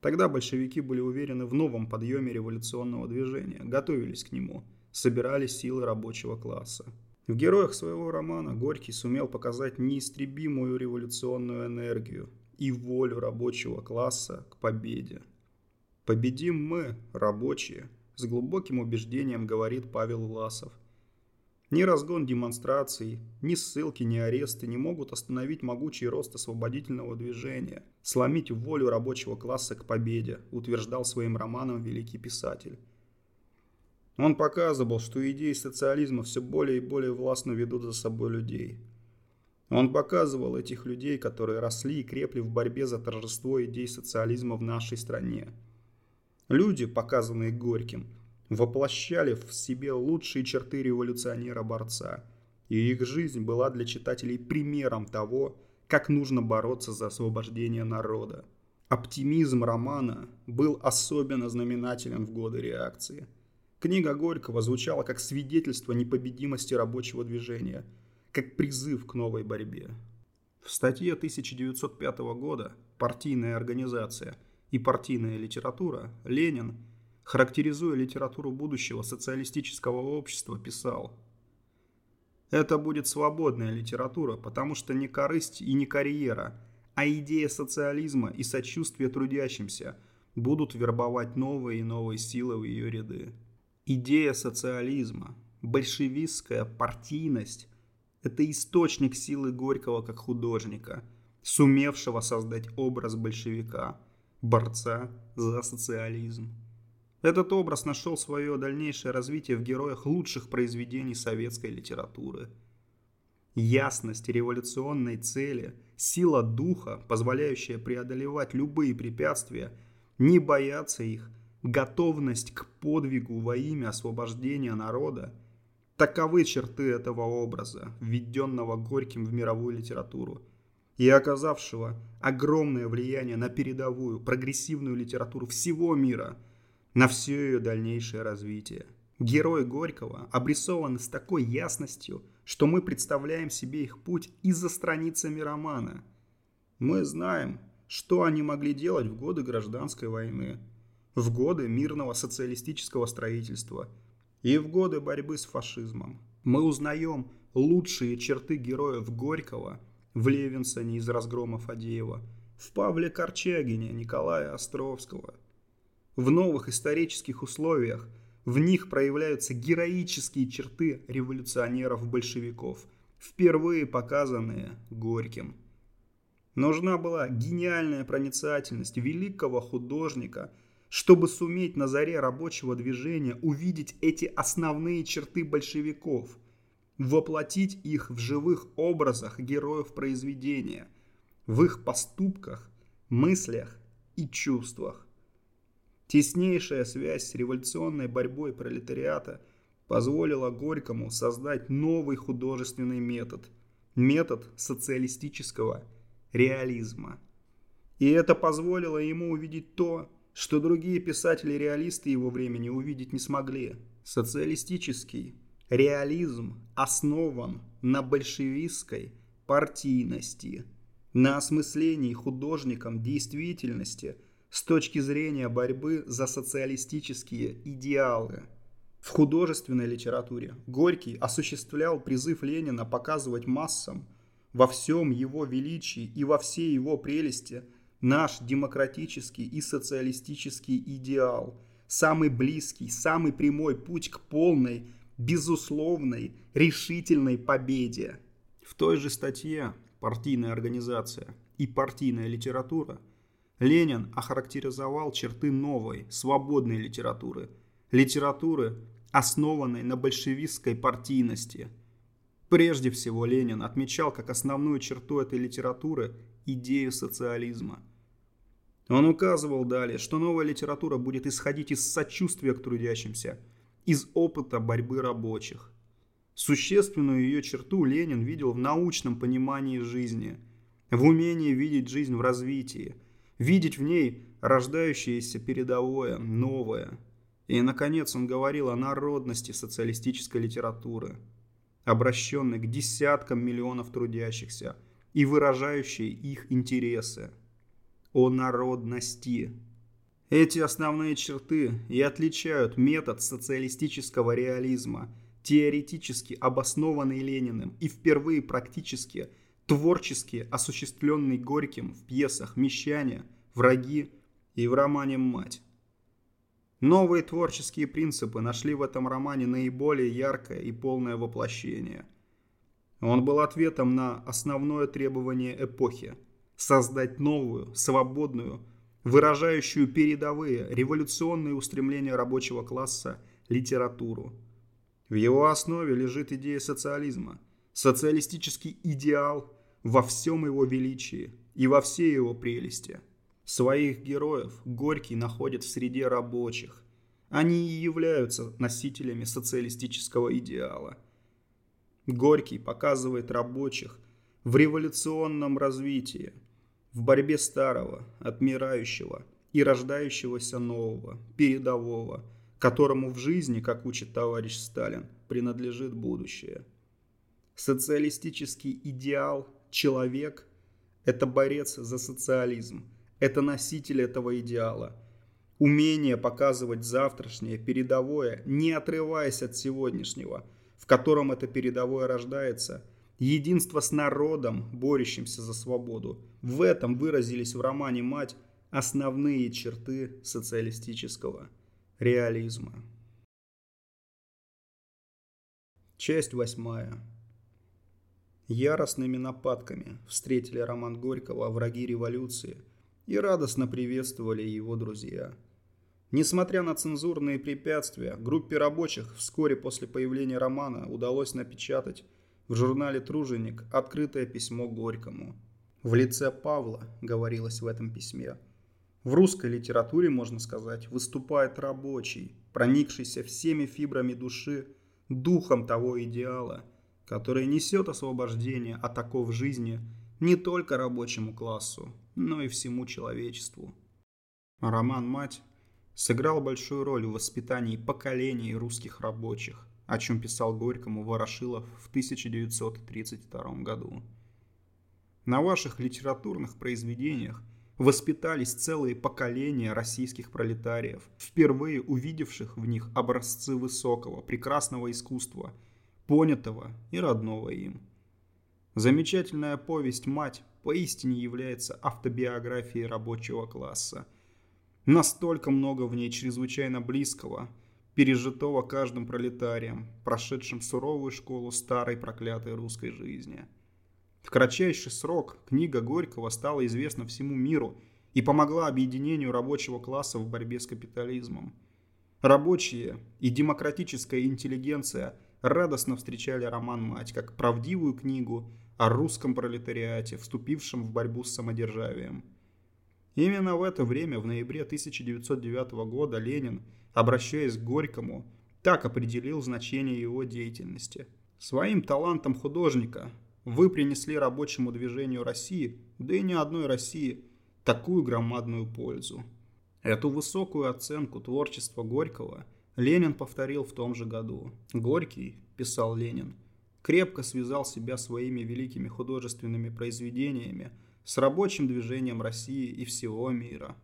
Тогда большевики были уверены в новом подъеме революционного движения, готовились к нему, собирали силы рабочего класса. В героях своего романа Горький сумел показать неистребимую революционную энергию и волю рабочего класса к победе. Победим мы, рабочие, с глубоким убеждением говорит Павел Ласов. Ни разгон демонстраций, ни ссылки, ни аресты не могут остановить могучий рост освободительного движения, сломить волю рабочего класса к победе, утверждал своим романом великий писатель. Он показывал, что идеи социализма все более и более властно ведут за собой людей. Он показывал этих людей, которые росли и крепли в борьбе за торжество идей социализма в нашей стране – Люди, показанные Горьким, воплощали в себе лучшие черты революционера-борца, и их жизнь была для читателей примером того, как нужно бороться за освобождение народа. Оптимизм романа был особенно знаменателен в годы реакции. Книга Горького звучала как свидетельство непобедимости рабочего движения, как призыв к новой борьбе. В статье 1905 года «Партийная организация» и партийная литература, Ленин, характеризуя литературу будущего социалистического общества, писал «Это будет свободная литература, потому что не корысть и не карьера, а идея социализма и сочувствие трудящимся будут вербовать новые и новые силы в ее ряды. Идея социализма, большевистская партийность – это источник силы Горького как художника, сумевшего создать образ большевика – борца за социализм. Этот образ нашел свое дальнейшее развитие в героях лучших произведений советской литературы. Ясность революционной цели, сила духа, позволяющая преодолевать любые препятствия, не бояться их, готовность к подвигу во имя освобождения народа – таковы черты этого образа, введенного Горьким в мировую литературу – и оказавшего огромное влияние на передовую прогрессивную литературу всего мира, на все ее дальнейшее развитие. Герои Горького обрисованы с такой ясностью, что мы представляем себе их путь и за страницами романа. Мы знаем, что они могли делать в годы гражданской войны, в годы мирного социалистического строительства и в годы борьбы с фашизмом. Мы узнаем лучшие черты героев Горького – в Левинсоне из разгрома Фадеева, в Павле Корчагине Николая Островского. В новых исторических условиях в них проявляются героические черты революционеров-большевиков, впервые показанные Горьким. Нужна была гениальная проницательность великого художника, чтобы суметь на заре рабочего движения увидеть эти основные черты большевиков – воплотить их в живых образах героев произведения, в их поступках, мыслях и чувствах. Теснейшая связь с революционной борьбой пролетариата позволила Горькому создать новый художественный метод – метод социалистического реализма. И это позволило ему увидеть то, что другие писатели-реалисты его времени увидеть не смогли. Социалистический Реализм основан на большевистской партийности, на осмыслении художником действительности с точки зрения борьбы за социалистические идеалы. В художественной литературе Горький осуществлял призыв Ленина показывать массам во всем его величии и во всей его прелести наш демократический и социалистический идеал, самый близкий, самый прямой путь к полной, безусловной, решительной победе. В той же статье «Партийная организация» и «Партийная литература» Ленин охарактеризовал черты новой, свободной литературы. Литературы, основанной на большевистской партийности. Прежде всего Ленин отмечал как основную черту этой литературы идею социализма. Он указывал далее, что новая литература будет исходить из сочувствия к трудящимся, из опыта борьбы рабочих. Существенную ее черту Ленин видел в научном понимании жизни, в умении видеть жизнь в развитии – видеть в ней рождающееся передовое, новое. И, наконец, он говорил о народности социалистической литературы, обращенной к десяткам миллионов трудящихся и выражающей их интересы. О народности. Эти основные черты и отличают метод социалистического реализма, теоретически обоснованный Лениным и впервые практически – творчески осуществленный Горьким в пьесах «Мещане», «Враги» и в романе «Мать». Новые творческие принципы нашли в этом романе наиболее яркое и полное воплощение. Он был ответом на основное требование эпохи – создать новую, свободную, выражающую передовые революционные устремления рабочего класса литературу. В его основе лежит идея социализма, социалистический идеал – во всем его величии и во всей его прелести. Своих героев Горький находит в среде рабочих. Они и являются носителями социалистического идеала. Горький показывает рабочих в революционном развитии, в борьбе старого, отмирающего и рождающегося нового, передового, которому в жизни, как учит товарищ Сталин, принадлежит будущее. Социалистический идеал Человек – это борец за социализм, это носитель этого идеала. Умение показывать завтрашнее, передовое, не отрываясь от сегодняшнего, в котором это передовое рождается – единство с народом, борющимся за свободу. В этом выразились в романе «Мать» основные черты социалистического реализма. Часть восьмая. Яростными нападками встретили роман Горького враги революции и радостно приветствовали его друзья. Несмотря на цензурные препятствия, группе рабочих вскоре после появления романа удалось напечатать в журнале «Труженик» открытое письмо Горькому. В лице Павла, говорилось в этом письме, в русской литературе, можно сказать, выступает рабочий, проникшийся всеми фибрами души, духом того идеала – который несет освобождение от оков жизни не только рабочему классу, но и всему человечеству. Роман «Мать» сыграл большую роль в воспитании поколений русских рабочих, о чем писал Горькому Ворошилов в 1932 году. На ваших литературных произведениях воспитались целые поколения российских пролетариев, впервые увидевших в них образцы высокого, прекрасного искусства – понятого и родного им. Замечательная повесть «Мать» поистине является автобиографией рабочего класса. Настолько много в ней чрезвычайно близкого, пережитого каждым пролетарием, прошедшим суровую школу старой проклятой русской жизни. В кратчайший срок книга Горького стала известна всему миру и помогла объединению рабочего класса в борьбе с капитализмом. Рабочие и демократическая интеллигенция – радостно встречали роман «Мать» как правдивую книгу о русском пролетариате, вступившем в борьбу с самодержавием. Именно в это время, в ноябре 1909 года, Ленин, обращаясь к Горькому, так определил значение его деятельности. Своим талантом художника вы принесли рабочему движению России, да и не одной России, такую громадную пользу. Эту высокую оценку творчества Горького – Ленин повторил в том же году. Горький, писал Ленин, крепко связал себя своими великими художественными произведениями с рабочим движением России и всего мира.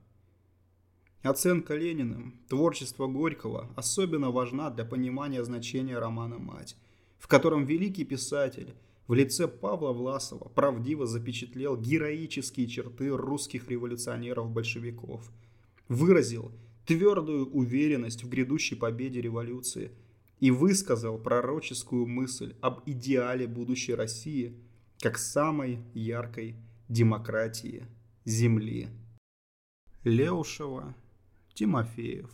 Оценка Лениным творчества Горького особенно важна для понимания значения романа «Мать», в котором великий писатель в лице Павла Власова правдиво запечатлел героические черты русских революционеров-большевиков, выразил твердую уверенность в грядущей победе революции и высказал пророческую мысль об идеале будущей России как самой яркой демократии Земли. Леушева, Тимофеев.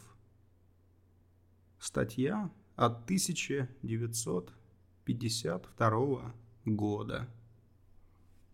Статья от 1952 года.